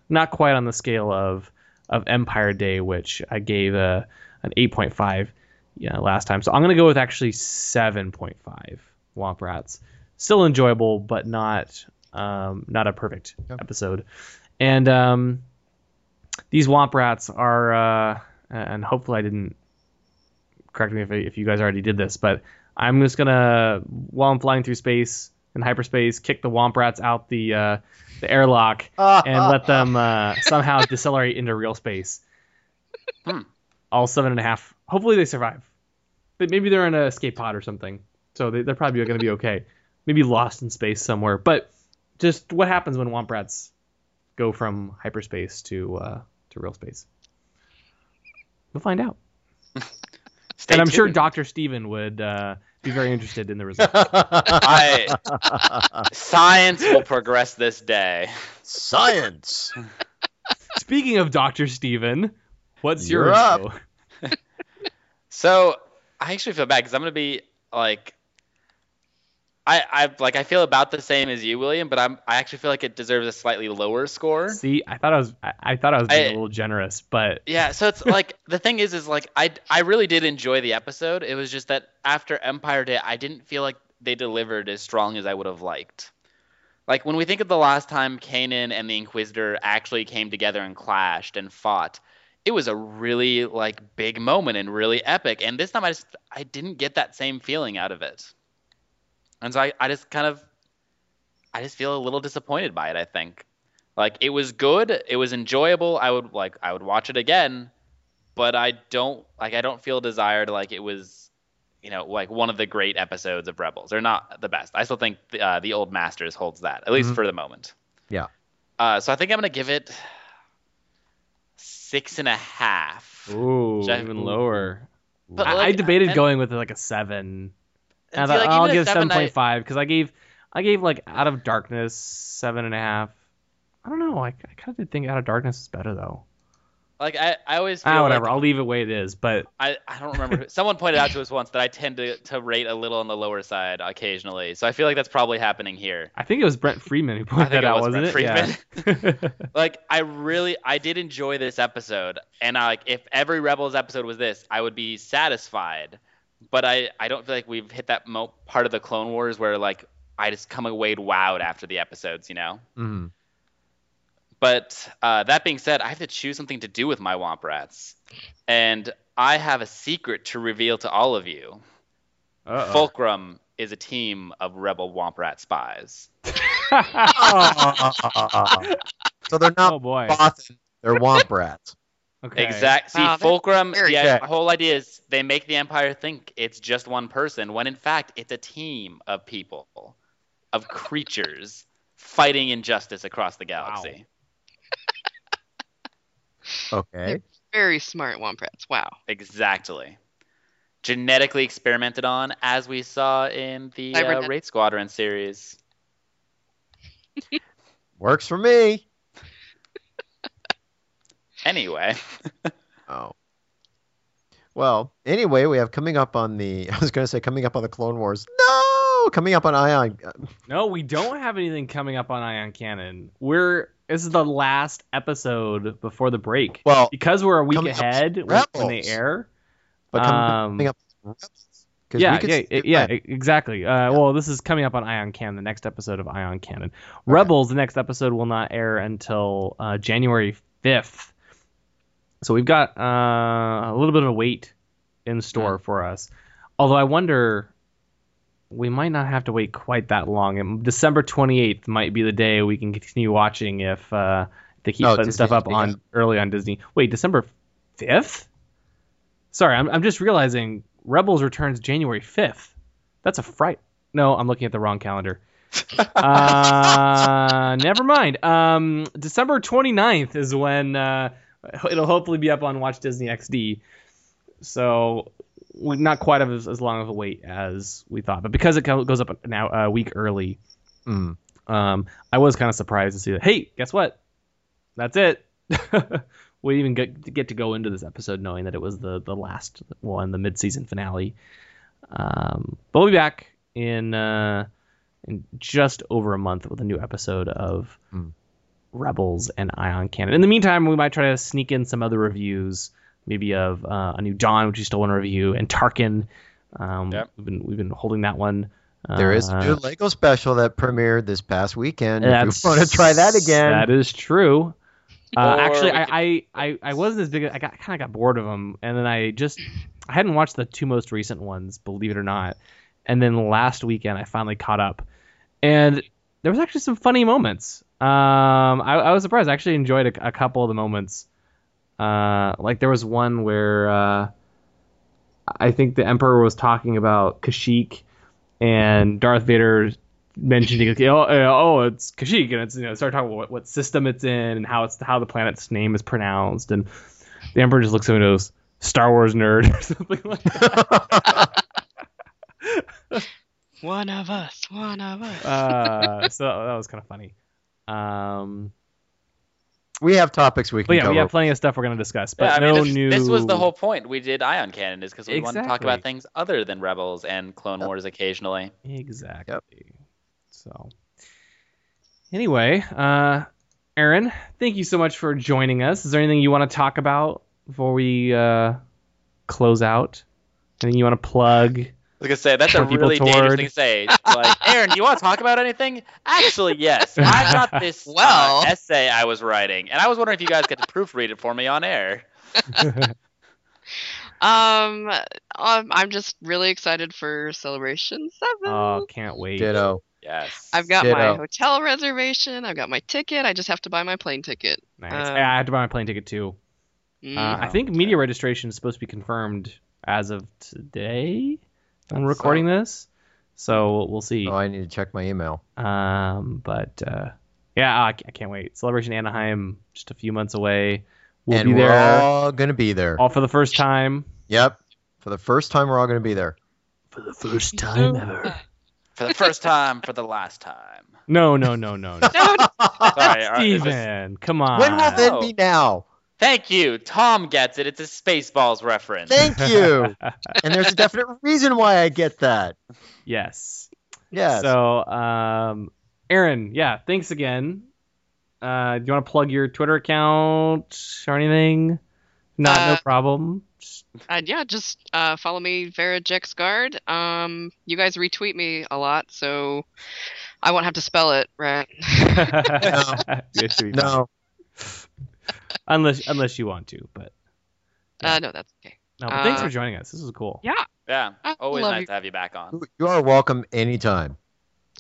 not quite on the scale of of Empire Day, which I gave a an eight point five yeah, last time. So I'm gonna go with actually seven point five Womp Rats. Still enjoyable, but not um, not a perfect episode. And um, these Womp Rats are, uh, and hopefully I didn't correct me if, if you guys already did this, but I'm just gonna while I'm flying through space in hyperspace, kick the Womp Rats out the uh, the airlock and <laughs> let them uh, somehow decelerate into real space. Hmm. All seven and a half. Hopefully they survive. But maybe they're in an escape pod or something, so they, they're probably going to be okay. Maybe lost in space somewhere. But just what happens when Womp Rats go from hyperspace to uh, to real space? We'll find out. <laughs> And I'm sure. Doctor Steven would uh, be very interested in the results. <laughs> I, science will progress this day. Science. <laughs> Speaking of Doctor Steven, what's your You're up. So I actually feel bad because I'm gonna be like, I I like I feel about the same as you, William, but I'm I actually feel like it deserves a slightly lower score. See, I thought I was I, I thought I was being I- a little generous, but Yeah, so it's like <laughs> the thing is, is like I I really did enjoy the episode. It was just that after Empire Day, I didn't feel like they delivered as strong as I would have liked. Like when we think of the last time Kanan and the Inquisitor actually came together and clashed and fought, it was a really like big moment and really epic. And this time I just I didn't get that same feeling out of it. And so I, I just kind of I just feel a little disappointed by it, I think. Like it was good, it was enjoyable. I would like I would watch it again, but I don't like I don't feel desired like it was you know like one of the great episodes of Rebels. They're not the best. I still think the, uh, the old Masters holds that at least Mhm. for the moment. Yeah. Uh, so I think I'm gonna give it six and a half. ooh, Jeff- even lower. But, I, I debated and- going with like a seven. And I see, thought like, I'll give seven point five because I gave I gave like Out of Darkness seven and a half. I don't know. I, I kind of did think Out of Darkness is better though. Like I, I always feel Ah, whatever. like I'll leave it the way it is. But I, I don't remember. who- Someone pointed out to us once that I tend to, to rate a little on the lower side occasionally. So I feel like that's probably happening here. I think it was Brent Freeman who <laughs> pointed that out, was wasn't Brent it? Yeah. <laughs> Like I really, I did enjoy this episode, and I, like if every Rebels episode was this, I would be satisfied. But I, I don't feel like we've hit that mo- part of the Clone Wars where like I just come away wowed after the episodes, you know. Mhm. But uh, that being said, I have to choose something to do with my Womp Rats, and I have a secret to reveal to all of you. Uh-oh. Fulcrum is a team of rebel Womp Rat spies. <laughs> <laughs> so they're not oh boy. Bothan, they're Womp Rats. Okay. Exact. See, Wow, Fulcrum. very Yeah, the whole idea is they make the Empire think it's just one person, when in fact it's a team of people, of creatures fighting injustice across the galaxy. <laughs> Okay. Very smart Womprats. Wow. Exactly. Genetically experimented on, as we saw in the uh, Cybernet- Wraith Squadron series. <laughs> Works for me. Anyway, <laughs> Oh. Well, anyway, we have coming up on the. <laughs> I was going to say coming up on the Clone Wars. No, coming up on Ion. No, we don't have anything coming up on Ion Cannon. We're this is the last episode before the break. Well, because we're a week ahead with when, when they air. but coming, um, up. with Yeah, yeah, yeah, that. exactly. Uh, Well, this is coming up on Ion Cannon, the next episode of Ion Cannon. Rebels, the next episode will not air until uh, January 5th. So we've got uh, a little bit of a wait in store for us. Although I wonder, we might not have to wait quite that long. And December 28th might be the day we can continue watching if uh, they keep Oh, putting Disney stuff up on yeah. early on Disney. Wait, December 5th? Sorry, I'm, I'm just realizing Rebels returns January 5th. That's a fright. No, I'm looking at the wrong calendar. <laughs> uh, never mind. Um, December 29th is when uh, it'll hopefully be up on Watch Disney XD. So not quite as, as long of a wait as we thought, but because it goes up now a week early, Mm. um, I was kind of surprised to see that. Hey, guess what? That's it. <laughs> we even get, get to go into this episode knowing that it was the the last one, the mid season finale. Um, but we'll be back in uh, in just over a month with a new episode of Hmm. Rebels and Ion Cannon. In the meantime, we might try to sneak in some other reviews, maybe of uh, a new Dawn, which you still want to review, and Tarkin. Um, Yep. We've been we've been holding that one. There is a new Uh, Lego special that premiered this past weekend. If that's- you want to try that again, That is true. Uh, actually, we I, I, I, I wasn't as big. I got kind of got bored of them, and then I just I hadn't watched the two most recent ones, believe it or not. And then last weekend, I finally caught up, and there was actually some funny moments. Um, I, I was surprised. I actually enjoyed a, a couple of the moments. Uh, like there was one where uh, I think the Emperor was talking about Kashyyyk, and Darth Vader mentioned oh, oh it's Kashyyyk and it's you know start talking about what, what system it's in and how it's how the planet's name is pronounced and the Emperor just looks at him and goes Star Wars nerd <laughs> or something like that. <laughs> One of us. One of us. Uh, so that was kind of funny. Um, we have topics we can but yeah, cover. we have plenty of stuff we're gonna discuss, but yeah, I no mean, this, new. this was the whole point. We did Ion Cannon is because we want to talk about things other than Rebels and Clone Wars occasionally. Exactly. So, anyway, uh, Aaron, thank you so much for joining us. Is there anything you want to talk about before we uh, close out? Anything you want to plug? I was gonna say that's a Point people really dangerous toward- thing to say. Like, <laughs> Aaron, do you want to talk about anything? Actually, yes. I got this <laughs> uh, essay I was writing, and I was wondering if you guys get to proofread it for me on air. <laughs> Um, um, I'm just really excited for Celebration Seven. Oh, can't wait. Ditto. Yes. I've got my hotel reservation. I've got my ticket. I just have to buy my plane ticket. Nice. Um, I had to buy my plane ticket too. Uh, Mm. I think media registration is supposed to be confirmed as of today. I'm recording this, so we'll see. Oh, I need to check my email. Um, but uh, yeah, I, I can't wait. Celebration Anaheim, just a few months away. We'll and be we're all gonna be there. all for the first time. Yep. For the first time, we're all gonna be there. For the first time ever. <laughs> for the first time, for the last time. No, no, no, no, no. No, <laughs> no, Sorry, are- is this- Steven, come on. when will then Oh. be now? Thank you. Tom gets it. It's a Spaceballs reference. Thank you. <laughs> and there's a definite reason why I get that. yes. Yes. So, um, Aaron, yeah, thanks again. Uh, do you want to plug your Twitter account or anything? Not, no Uh, problem. Uh, yeah, just uh, follow me, Vera Jexgard. Um, you guys retweet me a lot, so I won't have to spell it, right? You should be fine. No, <laughs> unless unless you want to, but uh, no, that's okay. no. But thanks Uh, for joining us. This is cool. Yeah. Yeah, I always nice you. to have you back on. you are welcome anytime.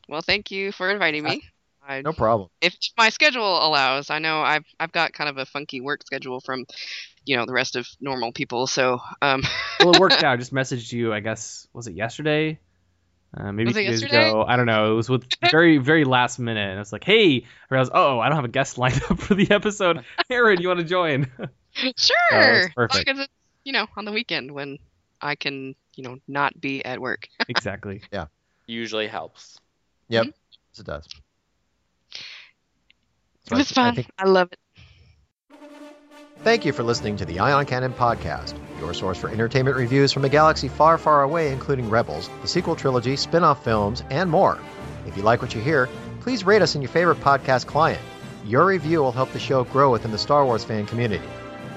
Well, thank you for inviting me. I, <laughs> No problem. if my schedule allows, I know I've I've got kind of a funky work schedule from, you know, the rest of normal people. So, um, well, it worked <laughs> out. I just messaged you. I guess was it yesterday? Uh, maybe Was two it days yesterday? ago. I don't know. It was with <laughs> very very last minute, and I was like, "Hey," I realized, "Oh, I don't have a guest lined <laughs> up for the episode. Aaron, you want to join?" <laughs> sure. perfect. Because it's you know on the weekend when I can you know not be at work. exactly. Yeah. Usually helps. Yep, yes, it does. So It was I fun. think- I love it. Thank you for listening to the Ion Cannon podcast, your source for entertainment reviews from a galaxy far, far away, including Rebels, the sequel trilogy, spin off films, and more. If you like what you hear, please rate us in your favorite podcast client. Your review will help the show grow within the Star Wars fan community.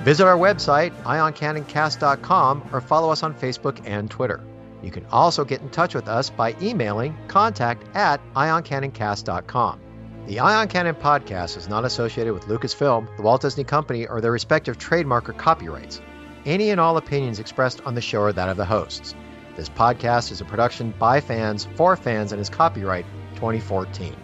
Visit our website, ioncanoncast.com, or follow us on Facebook and Twitter. You can also get in touch with us by emailing contact at ioncanoncast.com. The Ion Cannon podcast is not associated with Lucasfilm, the Walt Disney Company, or their respective trademark or copyrights. Any and all opinions expressed on the show are that of the hosts. This podcast is a production by fans for fans and is copyright 2014.